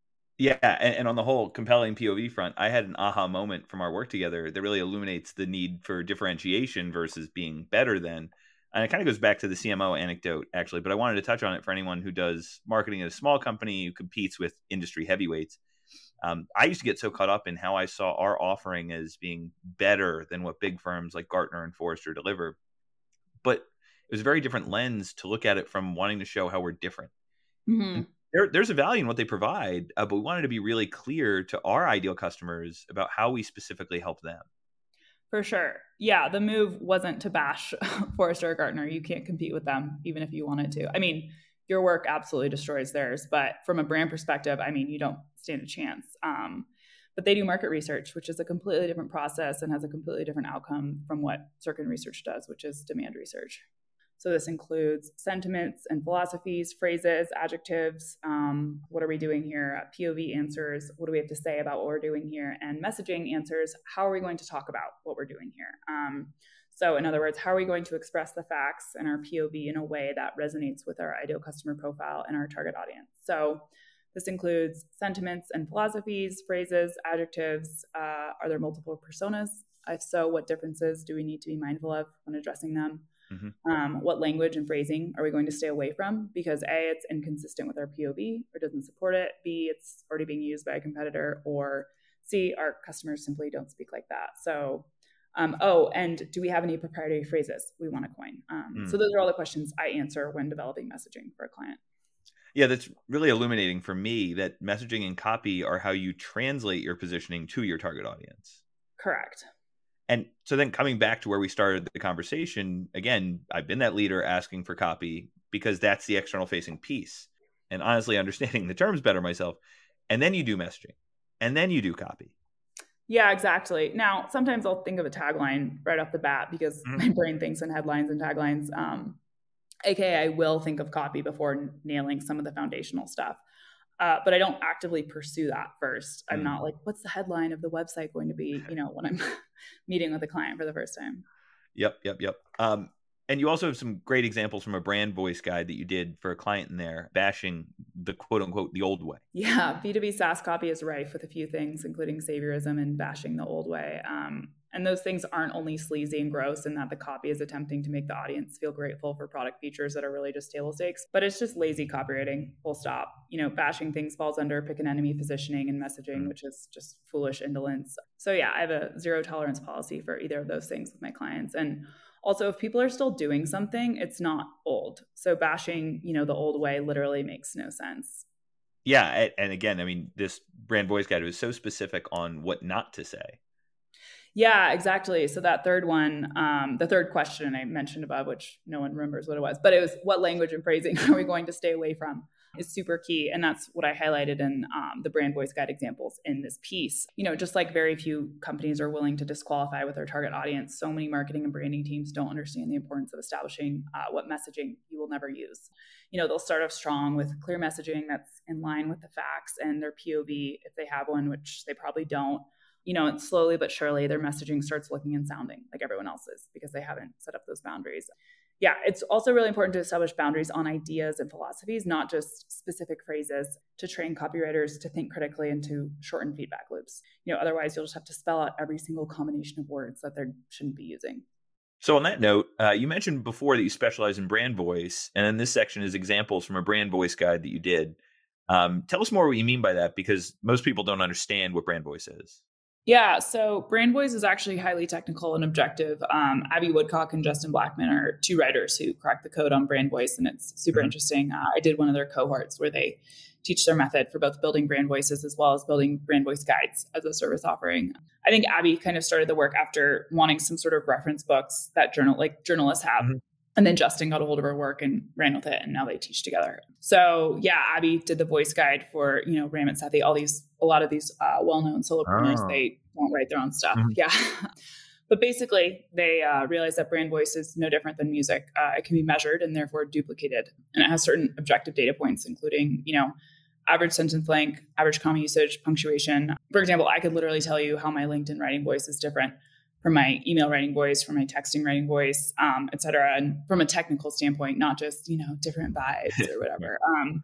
Yeah, and, and, on the whole compelling POV front, I had an aha moment from our work together that really illuminates the need for differentiation versus being better than. And it kind of goes back to the CMO anecdote, actually, but I wanted to touch on it for anyone who does marketing at a small company who competes with industry heavyweights. Um, I used to get so caught up in how I saw our offering as being better than what big firms like Gartner and Forrester deliver. But it was a very different lens to look at it from wanting to show how we're different. Mm-hmm there, there's a value in what they provide, uh, but we wanted to be really clear to our ideal customers about how we specifically help them. For sure. Yeah, the move wasn't to bash Forrester or Gartner. You can't compete with them, even if you wanted to. I mean, your work absolutely destroys theirs, but from a brand perspective, I mean, you don't stand a chance. Um, but they do market research, which is a completely different process and has a completely different outcome from what Sirkin Research does, which is demand research. So this includes sentiments and philosophies, phrases, adjectives. Um, what are we doing here? POV answers. What do we have to say about what we're doing here? And messaging answers. How are we going to talk about what we're doing here? Um, so, in other words, how are we going to express the facts and our POV in a way that resonates with our ideal customer profile and our target audience? So, this includes sentiments and philosophies, phrases, adjectives. Uh, are there multiple personas? If so, what differences do we need to be mindful of when addressing them? Mm-hmm. Um, what language and phrasing are we going to stay away from? Because A, it's inconsistent with our POV or doesn't support it. B, it's already being used by a competitor. Or C, our customers simply don't speak like that. So, um, oh, and do we have any proprietary phrases we want to coin? Um, mm. So, those are all the questions I answer when developing messaging for a client. Yeah, that's really illuminating for me that messaging and copy are how you translate your positioning to your target audience. Correct. And so then coming back to where we started the conversation, again, I've been that leader asking for copy because that's the external facing piece. And honestly, understanding the terms better myself. And then you do messaging. And then you do copy. Yeah, exactly. Now, sometimes I'll think of a tagline right off the bat because mm-hmm. my brain thinks in headlines and taglines. Um, AKA, I will think of copy before nailing some of the foundational stuff. Uh, but I don't actively pursue that first. I'm mm. not like, what's the headline of the website going to be? You know, when I'm meeting with a client for the first time. Yep, yep, yep. Um, and you also have some great examples from a brand voice guide that you did for a client in there, bashing the quote unquote the old way. Yeah, B2B SaaS copy is rife with a few things, including saviorism and bashing the old way. Um, and those things aren't only sleazy and gross in that the copy is attempting to make the audience feel grateful for product features that are really just table stakes, but it's just lazy copywriting, full stop. You know, bashing things falls under pick an enemy positioning and messaging, mm. which is just foolish indolence. So, yeah, I have a zero tolerance policy for either of those things with my clients. And also, if people are still doing something, it's not old. So, bashing, you know, the old way literally makes no sense. Yeah. And again, I mean, this brand voice guide was so specific on what not to say yeah, exactly. So that third one, um, the third question I mentioned above, which no one remembers what it was, but it was what language and phrasing are we going to stay away from? Is super key, and that's what I highlighted in um, the brand voice guide examples in this piece. You know, just like very few companies are willing to disqualify with their target audience, so many marketing and branding teams don't understand the importance of establishing uh, what messaging you will never use. You know, they'll start off strong with clear messaging that's in line with the facts and their POV if they have one, which they probably don't you know, slowly but surely their messaging starts looking and sounding like everyone else's because they haven't set up those boundaries. Yeah, it's also really important to establish boundaries on ideas and philosophies, not just specific phrases to train copywriters to think critically and to shorten feedback loops. You know, otherwise you'll just have to spell out every single combination of words that they shouldn't be using. So, on that note, uh, you mentioned before that you specialize in brand voice, and then this section is examples from a brand voice guide that you did. Um, tell us more what you mean by that, because most people don't understand what brand voice is. Yeah, so Brand Voice is actually highly technical and objective. Um, Abby Woodcock and Justin Blackman are two writers who crack the code on Brand Voice, and it's super mm-hmm. interesting. Uh, I did one of their cohorts where they teach their method for both building brand voices as well as building brand voice guides as a service offering. I think Abby kind of started the work after wanting some sort of reference books that journal like journalists have. Mm-hmm. And then Justin got a hold of her work and ran with it, and now they teach together. So yeah, Abby did the voice guide for you know Ramit Sethi, all these a lot of these uh, well-known solopreneurs. Oh. They won't write their own stuff. Mm-hmm. Yeah. But basically, they uh, realize that brand voice is no different than music. Uh, it can be measured and therefore duplicated, and it has certain objective data points, including, you know, average sentence length, average comma usage, punctuation. For example, I could literally tell you how my LinkedIn writing voice is different from my email writing voice, from my texting writing voice, um, et cetera. And from a technical standpoint, not just, you know, different vibes or whatever. Um,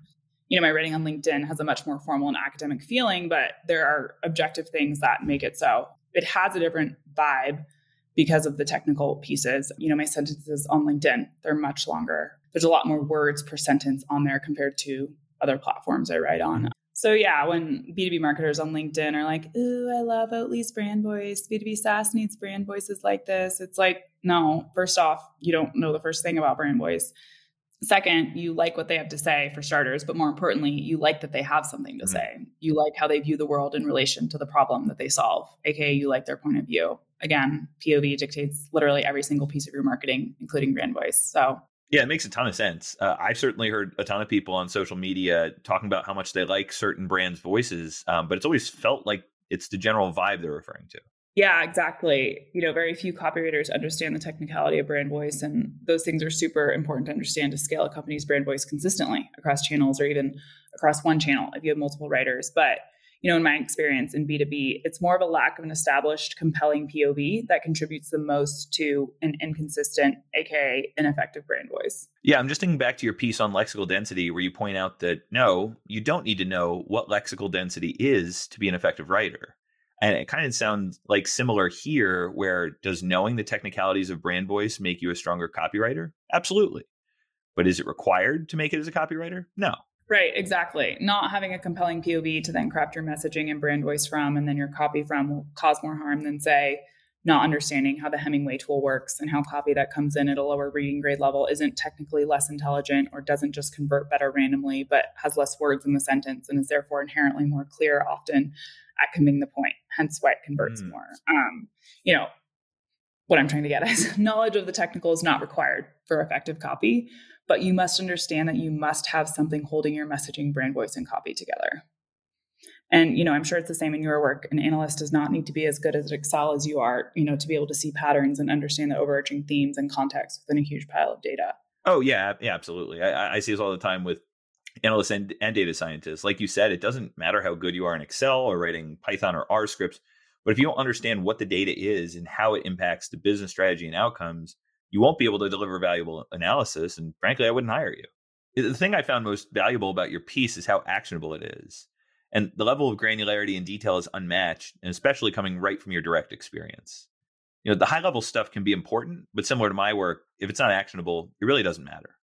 you know, my writing on LinkedIn has a much more formal and academic feeling, but there are objective things that make it so. It has a different vibe because of the technical pieces. You know, my sentences on LinkedIn, they're much longer. There's a lot more words per sentence on there compared to other platforms I write on. So yeah, when B2B marketers on LinkedIn are like, ooh, I love Oatly's brand voice. B2B SaaS needs brand voices like this. It's like, no, first off, you don't know the first thing about brand voice. Second, you like what they have to say for starters, but more importantly, you like that they have something to mm-hmm. say. You like how they view the world in relation to the problem that they solve, aka you like their point of view. Again, POV dictates literally every single piece of your marketing, including brand voice. So yeah, it makes a ton of sense. Uh, I've certainly heard a ton of people on social media talking about how much they like certain brands' voices, um, but it's always felt like it's the general vibe they're referring to. Yeah, exactly. You know, very few copywriters understand the technicality of brand voice, and those things are super important to understand to scale a company's brand voice consistently across channels or even across one channel if you have multiple writers. But you know, in my experience in B2B, it's more of a lack of an established, compelling POV that contributes the most to an inconsistent, aka ineffective brand voice. Yeah, I'm just thinking back to your piece on lexical density, where you point out that no, you don't need to know what lexical density is to be an effective writer. And it kind of sounds like similar here, where does knowing the technicalities of brand voice make you a stronger copywriter? Absolutely. But is it required to make it as a copywriter? No. Right, exactly. Not having a compelling POV to then craft your messaging and brand voice from and then your copy from will cause more harm than, say, not understanding how the Hemingway tool works and how copy that comes in at a lower reading grade level isn't technically less intelligent or doesn't just convert better randomly, but has less words in the sentence and is therefore inherently more clear often at conveying the point, hence why it converts mm. more. Um, you know, what I'm trying to get is knowledge of the technical is not required for effective copy, but you must understand that you must have something holding your messaging, brand voice, and copy together. And you know, I'm sure it's the same in your work. An analyst does not need to be as good at Excel as you are, you know, to be able to see patterns and understand the overarching themes and context within a huge pile of data. Oh yeah, yeah, absolutely. I, I see this all the time with analysts and, and data scientists. Like you said, it doesn't matter how good you are in Excel or writing Python or R scripts, but if you don't understand what the data is and how it impacts the business strategy and outcomes, you won't be able to deliver valuable analysis. And frankly, I wouldn't hire you. The thing I found most valuable about your piece is how actionable it is. And the level of granularity and detail is unmatched, and especially coming right from your direct experience. You know, the high level stuff can be important, but similar to my work, if it's not actionable, it really doesn't matter.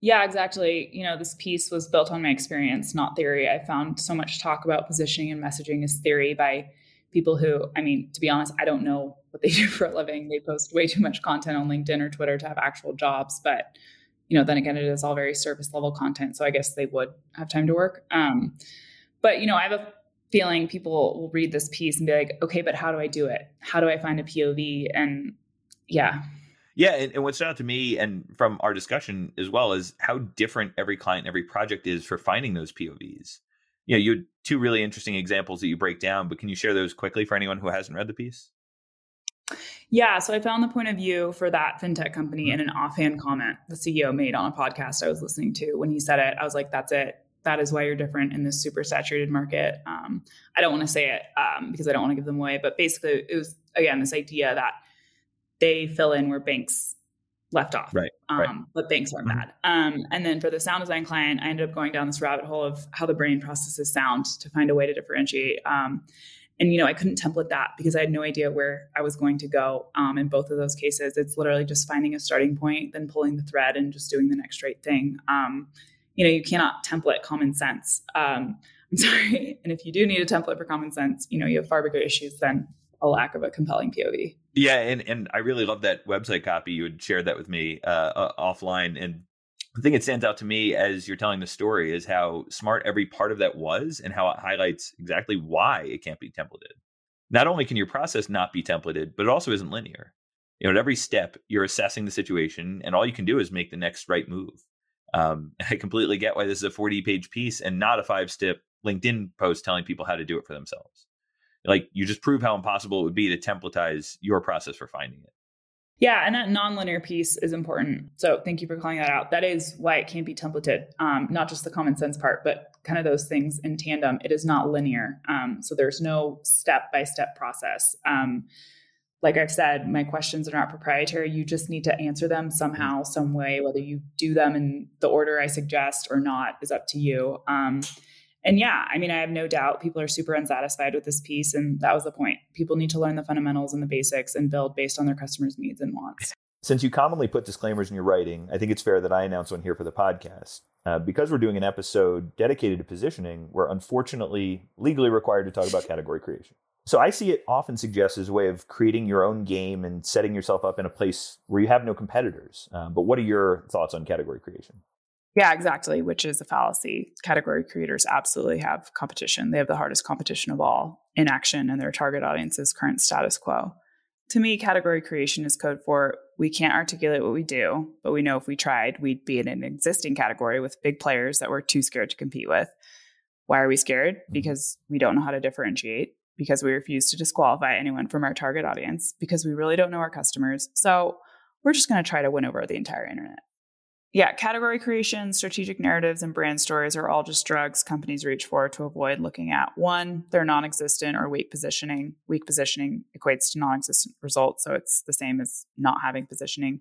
Yeah, exactly. You know, this piece was built on my experience, not theory. I found so much talk about positioning and messaging as theory by people who, I mean, to be honest, I don't know what they do for a living. They post way too much content on LinkedIn or Twitter to have actual jobs. But, you know, then again, it is all very surface level content. So I guess they would have time to work. Um, but, you know, I have a feeling people will read this piece and be like, okay, but how do I do it? How do I find a POV? And yeah. Yeah, and, and what stood out to me and from our discussion as well is how different every client, every project is for finding those POVs you know, you had two really interesting examples that you break down, but can you share those quickly for anyone who hasn't read the piece? Yeah, so I found the point of view for that fintech company in an offhand comment the CEO made on a podcast I was listening to. When he said it, I was like, that's it. That is why you're different in this super saturated market. Um, I don't want to say it um, because I don't want to give them away, but basically, it was again this idea that they fill in where banks left off. Right. Um, right. But banks aren't mm-hmm. bad. Um, and then for the sound design client, I ended up going down this rabbit hole of how the brain processes sound to find a way to differentiate. Um, and you know, I couldn't template that because I had no idea where I was going to go. Um, in both of those cases, it's literally just finding a starting point, then pulling the thread, and just doing the next right thing. Um, you know, you cannot template common sense. Um, I'm sorry. And if you do need a template for common sense, you know, you have far bigger issues than a lack of a compelling POV. Yeah, and and I really love that website copy. You had shared that with me uh, uh, offline, and the thing that stands out to me as you're telling the story is how smart every part of that was, and how it highlights exactly why it can't be templated. Not only can your process not be templated, but it also isn't linear. You know, at every step, you're assessing the situation, and all you can do is make the next right move. Um, I completely get why this is a 40 page piece and not a five step LinkedIn post telling people how to do it for themselves. Like you just prove how impossible it would be to templatize your process for finding it. Yeah, and that nonlinear piece is important. So thank you for calling that out. That is why it can't be templated, um, not just the common sense part, but kind of those things in tandem. It is not linear. Um, so there's no step by step process. Um, like I've said, my questions are not proprietary. You just need to answer them somehow, some way. Whether you do them in the order I suggest or not is up to you. And yeah, I mean, I have no doubt people are super unsatisfied with this piece. And that was the point. People need to learn the fundamentals and the basics and build based on their customers' needs and wants. Since you commonly put disclaimers in your writing, I think it's fair that I announce one here for the podcast. Uh, because we're doing an episode dedicated to positioning, we're unfortunately legally required to talk about category creation. So I see it often suggests as a way of creating your own game and setting yourself up in a place where you have no competitors. Uh, but what are your thoughts on category creation? Yeah, exactly, which is a fallacy. Category creators absolutely have competition. They have the hardest competition of all in action, and their target audience is current status quo. To me, category creation is code for we can't articulate what we do, but we know if we tried, we'd be in an existing category with big players that we're too scared to compete with. Why are we scared? Mm-hmm. Because we don't know how to differentiate, because we refuse to disqualify anyone from our target audience, because we really don't know our customers. So we're just going to try to win over the entire internet yeah, category creation, strategic narratives, and brand stories are all just drugs companies reach for to avoid looking at one, their non existent or weak positioning. Weak positioning equates to non existent results, so it's the same as not having positioning.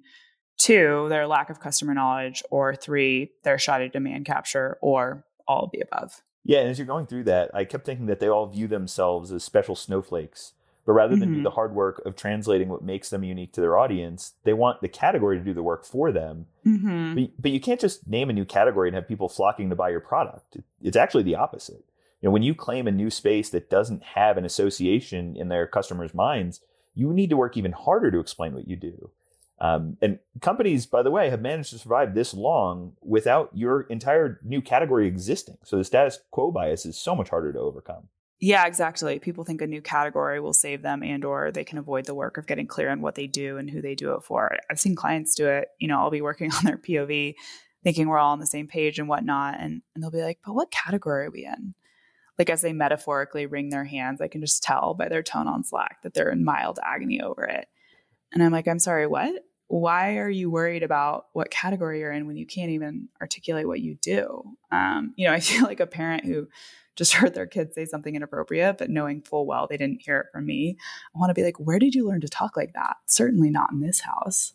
Two, their lack of customer knowledge, or three, their shoddy demand capture, or all of the above. Yeah, and as you're going through that, I kept thinking that they all view themselves as special snowflakes but rather than mm-hmm. do the hard work of translating what makes them unique to their audience, they want the category to do the work for them. Mm-hmm. But, but you can't just name a new category and have people flocking to buy your product. It's actually the opposite. You know, when you claim a new space that doesn't have an association in their customers' minds, you need to work even harder to explain what you do. Um, and companies, by the way, have managed to survive this long without your entire new category existing. So the status quo bias is so much harder to overcome. Yeah, exactly. People think a new category will save them and or they can avoid the work of getting clear on what they do and who they do it for. I've seen clients do it. You know, I'll be working on their POV thinking we're all on the same page and whatnot. And, and they'll be like, but what category are we in? Like as they metaphorically wring their hands, I can just tell by their tone on Slack that they're in mild agony over it. And I'm like, I'm sorry, what? Why are you worried about what category you're in when you can't even articulate what you do? Um, you know, I feel like a parent who just heard their kids say something inappropriate, but knowing full well they didn't hear it from me, I want to be like, where did you learn to talk like that? Certainly not in this house.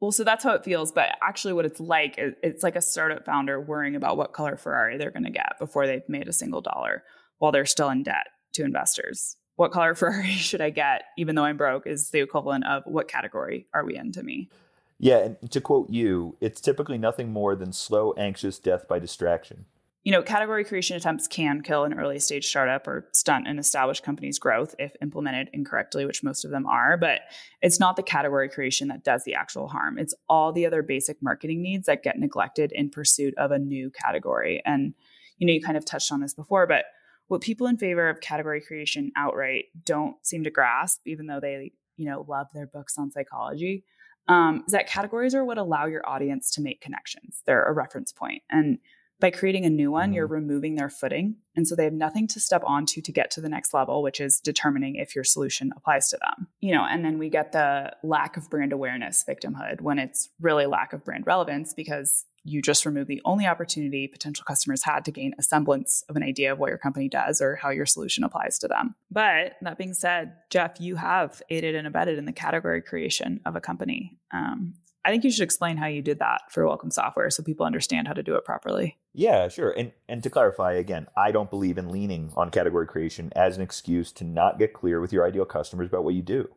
Well, so that's how it feels. But actually, what it's like, it's like a startup founder worrying about what color Ferrari they're going to get before they've made a single dollar while they're still in debt to investors. What color Ferrari should I get, even though I'm broke, is the equivalent of what category are we in to me? Yeah, and to quote you, it's typically nothing more than slow, anxious death by distraction you know, category creation attempts can kill an early stage startup or stunt an established company's growth if implemented incorrectly, which most of them are. But it's not the category creation that does the actual harm. It's all the other basic marketing needs that get neglected in pursuit of a new category. And, you know, you kind of touched on this before, but what people in favor of category creation outright don't seem to grasp, even though they, you know, love their books on psychology, um, is that categories are what allow your audience to make connections. They're a reference point. And by creating a new one, mm-hmm. you're removing their footing. And so they have nothing to step onto to get to the next level, which is determining if your solution applies to them. You know, and then we get the lack of brand awareness victimhood when it's really lack of brand relevance because you just remove the only opportunity potential customers had to gain a semblance of an idea of what your company does or how your solution applies to them. But that being said, Jeff, you have aided and abetted in the category creation of a company. Um, I think you should explain how you did that for Welcome Software so people understand how to do it properly. Yeah, sure. And and to clarify again, I don't believe in leaning on category creation as an excuse to not get clear with your ideal customers about what you do.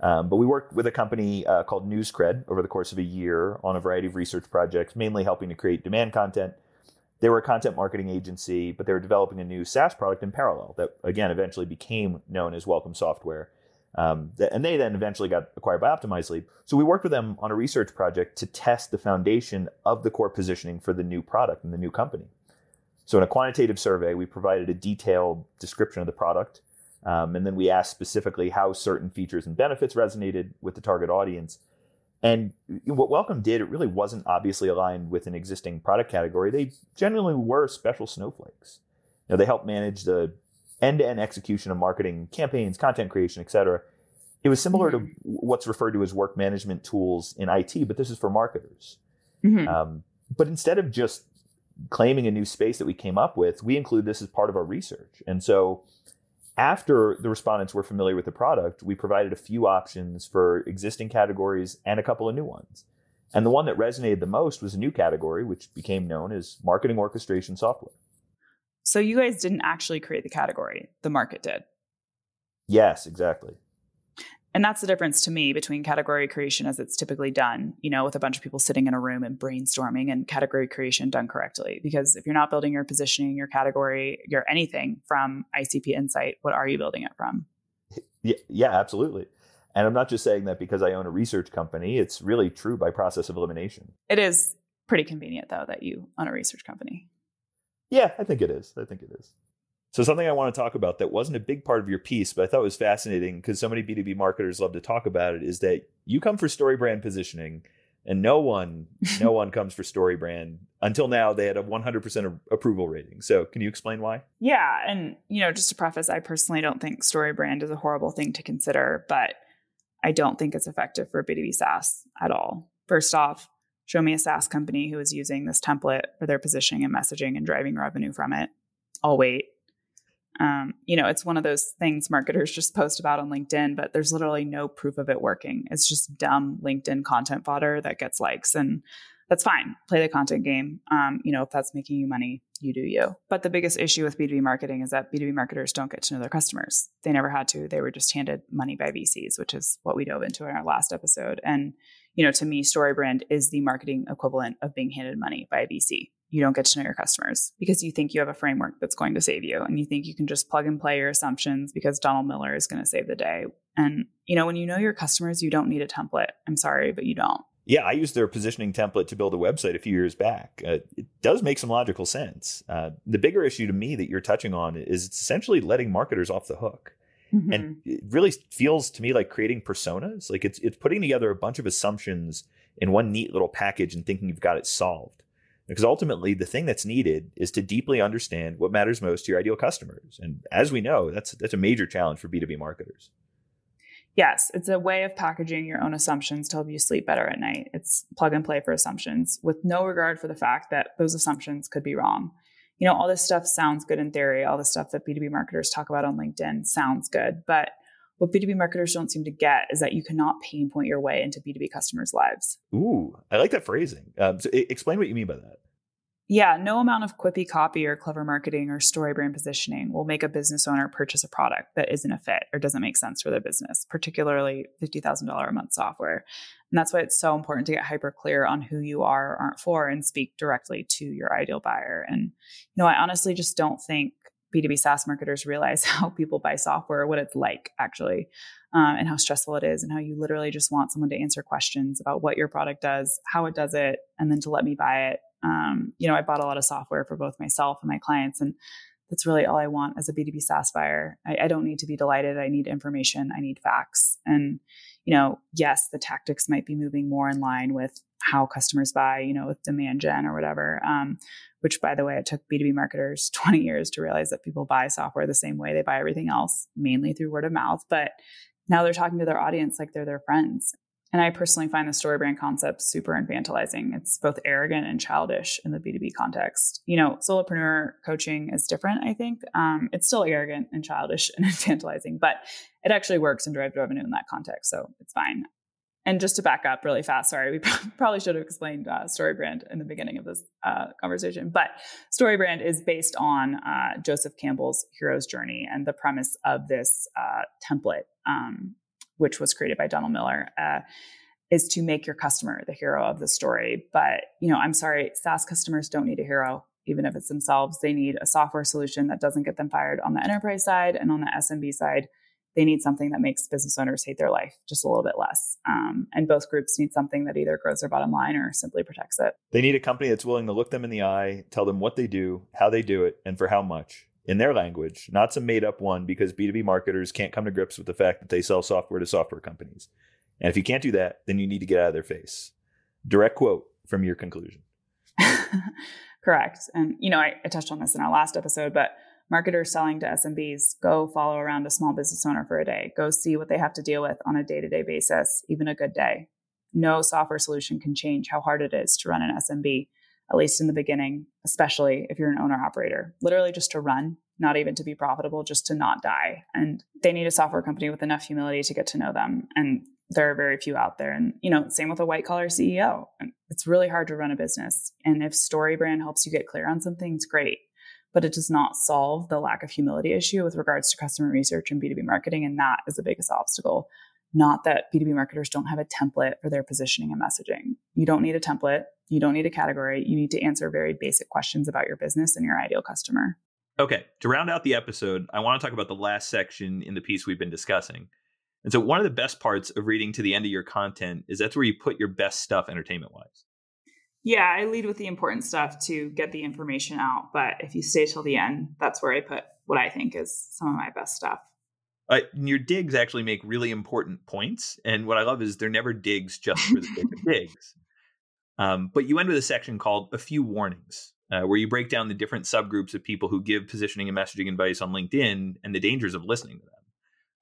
Um, but we worked with a company uh, called NewsCred over the course of a year on a variety of research projects, mainly helping to create demand content. They were a content marketing agency, but they were developing a new SaaS product in parallel that, again, eventually became known as Welcome Software. Um, and they then eventually got acquired by Optimizely. So we worked with them on a research project to test the foundation of the core positioning for the new product and the new company. So in a quantitative survey, we provided a detailed description of the product. Um, and then we asked specifically how certain features and benefits resonated with the target audience. And what Welcome did, it really wasn't obviously aligned with an existing product category. They generally were special snowflakes. You know, they help manage the end-to-end execution of marketing campaigns, content creation, etc. It was similar mm-hmm. to what's referred to as work management tools in IT, but this is for marketers. Mm-hmm. Um, but instead of just claiming a new space that we came up with, we include this as part of our research. And so after the respondents were familiar with the product, we provided a few options for existing categories and a couple of new ones. And the one that resonated the most was a new category, which became known as marketing orchestration software. So you guys didn't actually create the category, the market did. Yes, exactly. And that's the difference to me between category creation as it's typically done, you know, with a bunch of people sitting in a room and brainstorming and category creation done correctly. Because if you're not building your positioning, your category, your anything from ICP Insight, what are you building it from? Yeah, yeah, absolutely. And I'm not just saying that because I own a research company. It's really true by process of elimination. It is pretty convenient, though, that you own a research company. Yeah, I think it is. I think it is. So, something I want to talk about that wasn't a big part of your piece, but I thought was fascinating because so many B2B marketers love to talk about it is that you come for story brand positioning and no one no one comes for story brand until now they had a 100% approval rating so can you explain why yeah and you know just to preface i personally don't think story brand is a horrible thing to consider but i don't think it's effective for b2b saas at all first off show me a saas company who is using this template for their positioning and messaging and driving revenue from it i'll wait um, you know, it's one of those things marketers just post about on LinkedIn, but there's literally no proof of it working. It's just dumb LinkedIn content fodder that gets likes, and that's fine. Play the content game. Um, you know, if that's making you money, you do you. But the biggest issue with B2B marketing is that B2B marketers don't get to know their customers. They never had to. They were just handed money by VCs, which is what we dove into in our last episode. And, you know, to me, StoryBrand is the marketing equivalent of being handed money by a VC you don't get to know your customers because you think you have a framework that's going to save you and you think you can just plug and play your assumptions because Donald Miller is going to save the day. And you know, when you know your customers, you don't need a template. I'm sorry, but you don't. Yeah, I used their positioning template to build a website a few years back. Uh, it does make some logical sense. Uh, the bigger issue to me that you're touching on is it's essentially letting marketers off the hook. Mm-hmm. And it really feels to me like creating personas. Like it's it's putting together a bunch of assumptions in one neat little package and thinking you've got it solved. Because ultimately, the thing that's needed is to deeply understand what matters most to your ideal customers. And as we know, that's that's a major challenge for B2B marketers. Yes, it's a way of packaging your own assumptions to help you sleep better at night. It's plug and play for assumptions with no regard for the fact that those assumptions could be wrong. You know, all this stuff sounds good in theory. All the stuff that B2B marketers talk about on LinkedIn sounds good. But what B2B marketers don't seem to get is that you cannot pain point your way into B2B customers' lives. Ooh, I like that phrasing. Um, so explain what you mean by that. Yeah, no amount of quippy copy or clever marketing or story brand positioning will make a business owner purchase a product that isn't a fit or doesn't make sense for their business, particularly $50,000 a month software. And that's why it's so important to get hyper clear on who you are or aren't for and speak directly to your ideal buyer. And, you know, I honestly just don't think B2B SaaS marketers realize how people buy software, what it's like actually, um, and how stressful it is, and how you literally just want someone to answer questions about what your product does, how it does it, and then to let me buy it. Um, you know, I bought a lot of software for both myself and my clients, and that's really all I want as a B2B SaaS buyer. I, I don't need to be delighted. I need information. I need facts. And, you know, yes, the tactics might be moving more in line with how customers buy, you know, with demand gen or whatever. Um, which by the way, it took B2B marketers 20 years to realize that people buy software the same way they buy everything else, mainly through word of mouth. But now they're talking to their audience like they're their friends. And I personally find the story brand concept super infantilizing. It's both arrogant and childish in the B2B context. You know, solopreneur coaching is different, I think. Um, it's still arrogant and childish and infantilizing, but it actually works and drives revenue in that context. So it's fine and just to back up really fast, sorry, we probably should have explained uh, StoryBrand in the beginning of this uh, conversation. But StoryBrand is based on uh, Joseph Campbell's hero's journey and the premise of this uh, template, um, which was created by Donald Miller, uh, is to make your customer the hero of the story. But you know, I'm sorry, SaaS customers don't need a hero. Even if it's themselves, they need a software solution that doesn't get them fired on the enterprise side and on the SMB side they need something that makes business owners hate their life just a little bit less. Um, and both groups need something that either grows their bottom line or simply protects it. They need a company that's willing to look them in the eye, tell them what they do, how they do it, and for how much in their language, not some made up one because B2B marketers can't come to grips with the fact that they sell software to software companies. And if you can't do that, then you need to get out of their face. Direct quote from your conclusion. Correct. And, you know, I, I touched on this in our last episode, but marketers selling to SMBs, go follow around a small business owner for a day. Go see what they have to deal with on a day to day basis, even a good day. No software solution can change how hard it is to run an SMB, at least in the beginning, especially if you're an owner operator. Literally just to run, not even to be profitable, just to not die. And they need a software company with enough humility to get to know them. And there are very few out there. And, you know, same with a white collar CEO. It's really hard to run a business. And if StoryBrand helps you get clear on some things, great but it does not solve the lack of humility issue with regards to customer research and B2B marketing. And that is the biggest obstacle. Not that B2B marketers don't have a template for their positioning and messaging. You don't need a template. You don't need a category. You need to answer very basic questions about your business and your ideal customer. Okay, to round out the episode, I want to talk about the last section in the piece we've been discussing. And so, one of the best parts of reading to the end of your content is that's where you put your best stuff entertainment wise. Yeah, I lead with the important stuff to get the information out. But if you stay till the end, that's where I put what I think is some of my best stuff. Uh, your digs actually make really important points. And what I love is they're never digs just for the sake of digs. Um, but you end with a section called A Few Warnings, uh, where you break down the different subgroups of people who give positioning and messaging advice on LinkedIn and the dangers of listening to them.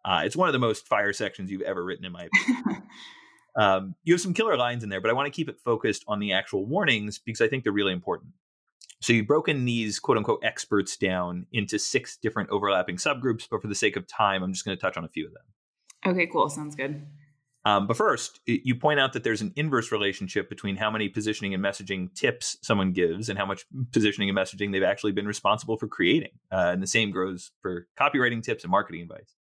Uh, it's one of the most fire sections you've ever written, in my opinion. Um, you have some killer lines in there, but I want to keep it focused on the actual warnings because I think they're really important. So you've broken these quote unquote experts down into six different overlapping subgroups, but for the sake of time, I'm just going to touch on a few of them. Okay, cool. Sounds good. Um, but first, you point out that there's an inverse relationship between how many positioning and messaging tips someone gives and how much positioning and messaging they've actually been responsible for creating. Uh, and the same goes for copywriting tips and marketing advice.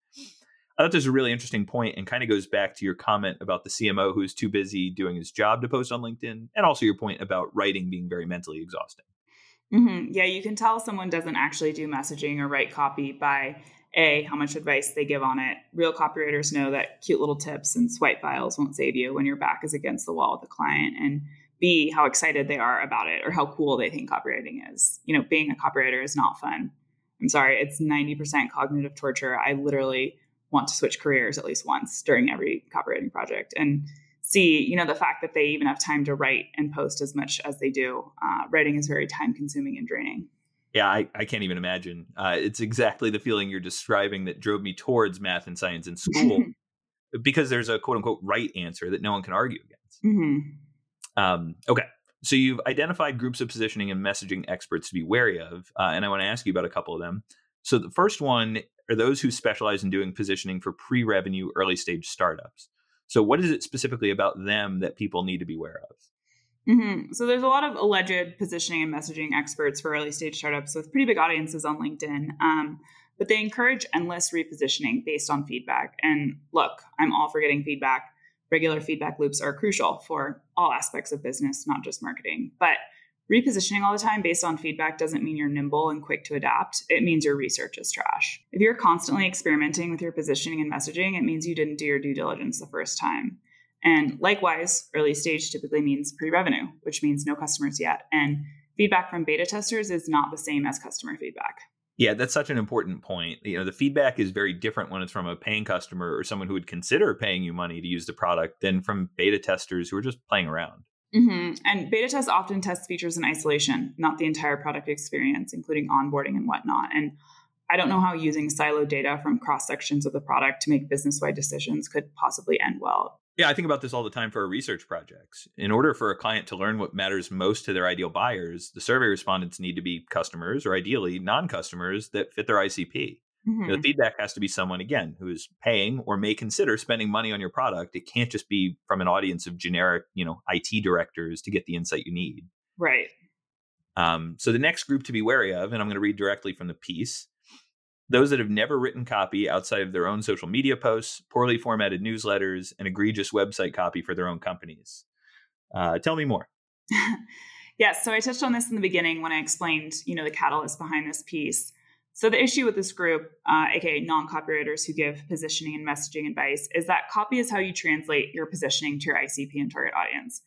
I thought this was a really interesting point and kind of goes back to your comment about the CMO who's too busy doing his job to post on LinkedIn, and also your point about writing being very mentally exhausting. Mm-hmm. Yeah, you can tell someone doesn't actually do messaging or write copy by A, how much advice they give on it. Real copywriters know that cute little tips and swipe files won't save you when your back is against the wall with a client. And B, how excited they are about it or how cool they think copywriting is. You know, being a copywriter is not fun. I'm sorry, it's 90% cognitive torture. I literally want to switch careers at least once during every copywriting project and see you know the fact that they even have time to write and post as much as they do. Uh, writing is very time consuming and draining. Yeah I, I can't even imagine. Uh, it's exactly the feeling you're describing that drove me towards math and science in school because there's a quote unquote right answer that no one can argue against. Mm-hmm. um, okay so you've identified groups of positioning and messaging experts to be wary of uh, and i want to ask you about a couple of them. So the first one are those who specialize in doing positioning for pre-revenue early stage startups. So what is it specifically about them that people need to be aware of? Mm-hmm. So there's a lot of alleged positioning and messaging experts for early stage startups with pretty big audiences on LinkedIn. Um, but they encourage endless repositioning based on feedback. And look, I'm all for getting feedback. Regular feedback loops are crucial for all aspects of business, not just marketing. But Repositioning all the time based on feedback doesn't mean you're nimble and quick to adapt. It means your research is trash. If you're constantly experimenting with your positioning and messaging, it means you didn't do your due diligence the first time. And likewise, early stage typically means pre revenue, which means no customers yet. And feedback from beta testers is not the same as customer feedback. Yeah, that's such an important point. You know, the feedback is very different when it's from a paying customer or someone who would consider paying you money to use the product than from beta testers who are just playing around. Mm-hmm. And beta tests often test features in isolation, not the entire product experience, including onboarding and whatnot. And I don't know how using siloed data from cross sections of the product to make business wide decisions could possibly end well. Yeah, I think about this all the time for our research projects. In order for a client to learn what matters most to their ideal buyers, the survey respondents need to be customers or ideally non customers that fit their ICP. Mm-hmm. You know, the feedback has to be someone again who is paying or may consider spending money on your product. It can't just be from an audience of generic, you know, IT directors to get the insight you need. Right. Um, so the next group to be wary of, and I'm going to read directly from the piece, those that have never written copy outside of their own social media posts, poorly formatted newsletters, and egregious website copy for their own companies. Uh, tell me more. yes, so I touched on this in the beginning when I explained, you know, the catalyst behind this piece. So the issue with this group, uh, aka non-copywriters who give positioning and messaging advice, is that copy is how you translate your positioning to your ICP and target audience.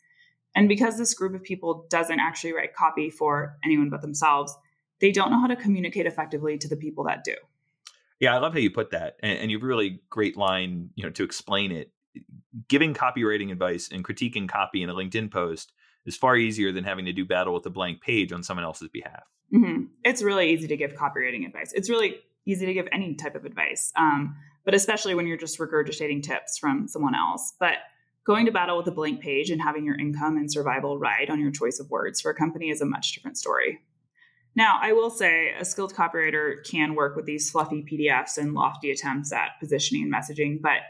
And because this group of people doesn't actually write copy for anyone but themselves, they don't know how to communicate effectively to the people that do. Yeah, I love how you put that, and, and you've really great line, you know, to explain it. Giving copywriting advice and critiquing copy in a LinkedIn post is far easier than having to do battle with a blank page on someone else's behalf. Mm-hmm. It's really easy to give copywriting advice. It's really easy to give any type of advice, um, but especially when you're just regurgitating tips from someone else. But going to battle with a blank page and having your income and survival ride on your choice of words for a company is a much different story. Now, I will say a skilled copywriter can work with these fluffy PDFs and lofty attempts at positioning and messaging, but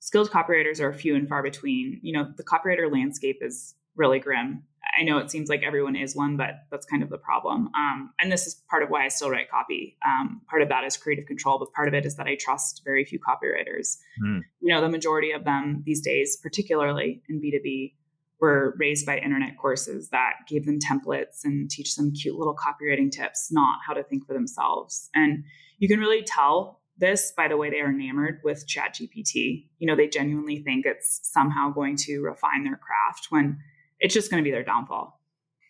skilled copywriters are few and far between. You know, the copywriter landscape is really grim. I know it seems like everyone is one, but that's kind of the problem. Um, and this is part of why I still write copy. Um, part of that is creative control, but part of it is that I trust very few copywriters. Mm. You know, the majority of them these days, particularly in B2B, were raised by internet courses that gave them templates and teach them cute little copywriting tips, not how to think for themselves. And you can really tell this by the way they are enamored with ChatGPT. You know, they genuinely think it's somehow going to refine their craft when it's just going to be their downfall.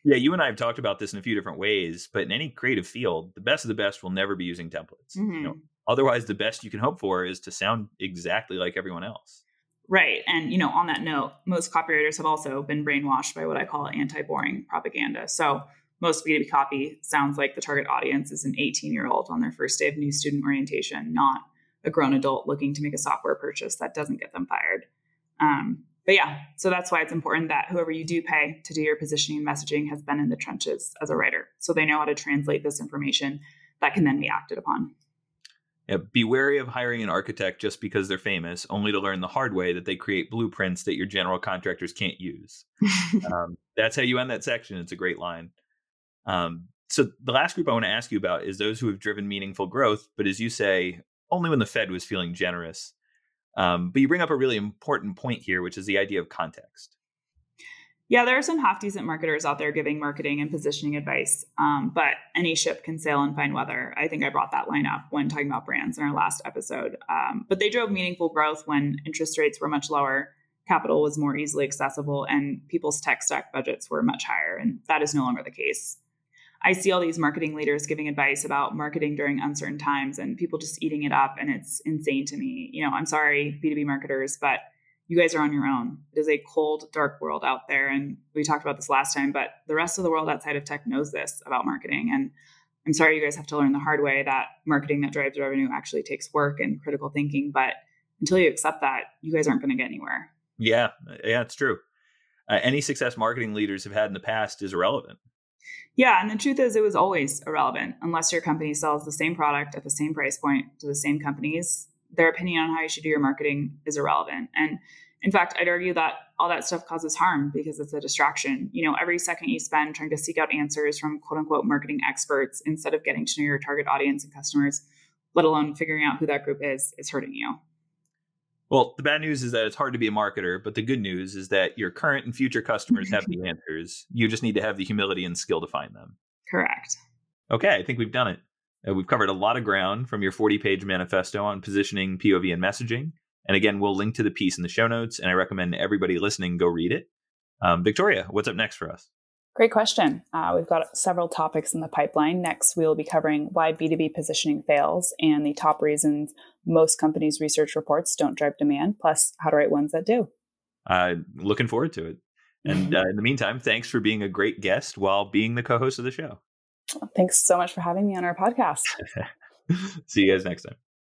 Yeah, you and I have talked about this in a few different ways, but in any creative field, the best of the best will never be using templates. Mm-hmm. You know, mm-hmm. otherwise, the best you can hope for is to sound exactly like everyone else. Right. And, you know, on that note, most copywriters have also been brainwashed by what I call anti boring propaganda. So, most B2B copy sounds like the target audience is an 18 year old on their first day of new student orientation, not a grown adult looking to make a software purchase that doesn't get them fired. Um, but yeah, so that's why it's important that whoever you do pay to do your positioning and messaging has been in the trenches as a writer. So they know how to translate this information that can then be acted upon. Yeah, be wary of hiring an architect just because they're famous, only to learn the hard way that they create blueprints that your general contractors can't use. um, that's how you end that section. It's a great line. Um, so the last group I want to ask you about is those who have driven meaningful growth, but as you say, only when the Fed was feeling generous. Um, but you bring up a really important point here, which is the idea of context. Yeah, there are some half decent marketers out there giving marketing and positioning advice, um, but any ship can sail in fine weather. I think I brought that line up when talking about brands in our last episode. Um, but they drove meaningful growth when interest rates were much lower, capital was more easily accessible, and people's tech stack budgets were much higher. And that is no longer the case. I see all these marketing leaders giving advice about marketing during uncertain times and people just eating it up. And it's insane to me. You know, I'm sorry, B2B marketers, but you guys are on your own. It is a cold, dark world out there. And we talked about this last time, but the rest of the world outside of tech knows this about marketing. And I'm sorry you guys have to learn the hard way that marketing that drives revenue actually takes work and critical thinking. But until you accept that, you guys aren't going to get anywhere. Yeah, yeah, it's true. Uh, any success marketing leaders have had in the past is irrelevant. Yeah, and the truth is, it was always irrelevant unless your company sells the same product at the same price point to the same companies. Their opinion on how you should do your marketing is irrelevant. And in fact, I'd argue that all that stuff causes harm because it's a distraction. You know, every second you spend trying to seek out answers from quote unquote marketing experts instead of getting to know your target audience and customers, let alone figuring out who that group is, is hurting you. Well, the bad news is that it's hard to be a marketer, but the good news is that your current and future customers have the answers. You just need to have the humility and skill to find them. Correct. Okay, I think we've done it. Uh, we've covered a lot of ground from your 40 page manifesto on positioning, POV, and messaging. And again, we'll link to the piece in the show notes, and I recommend everybody listening go read it. Um, Victoria, what's up next for us? Great question. Uh, we've got several topics in the pipeline. Next, we will be covering why B2B positioning fails and the top reasons most companies' research reports don't drive demand, plus how to write ones that do. Uh, looking forward to it. And uh, in the meantime, thanks for being a great guest while being the co host of the show. Thanks so much for having me on our podcast. See you guys next time.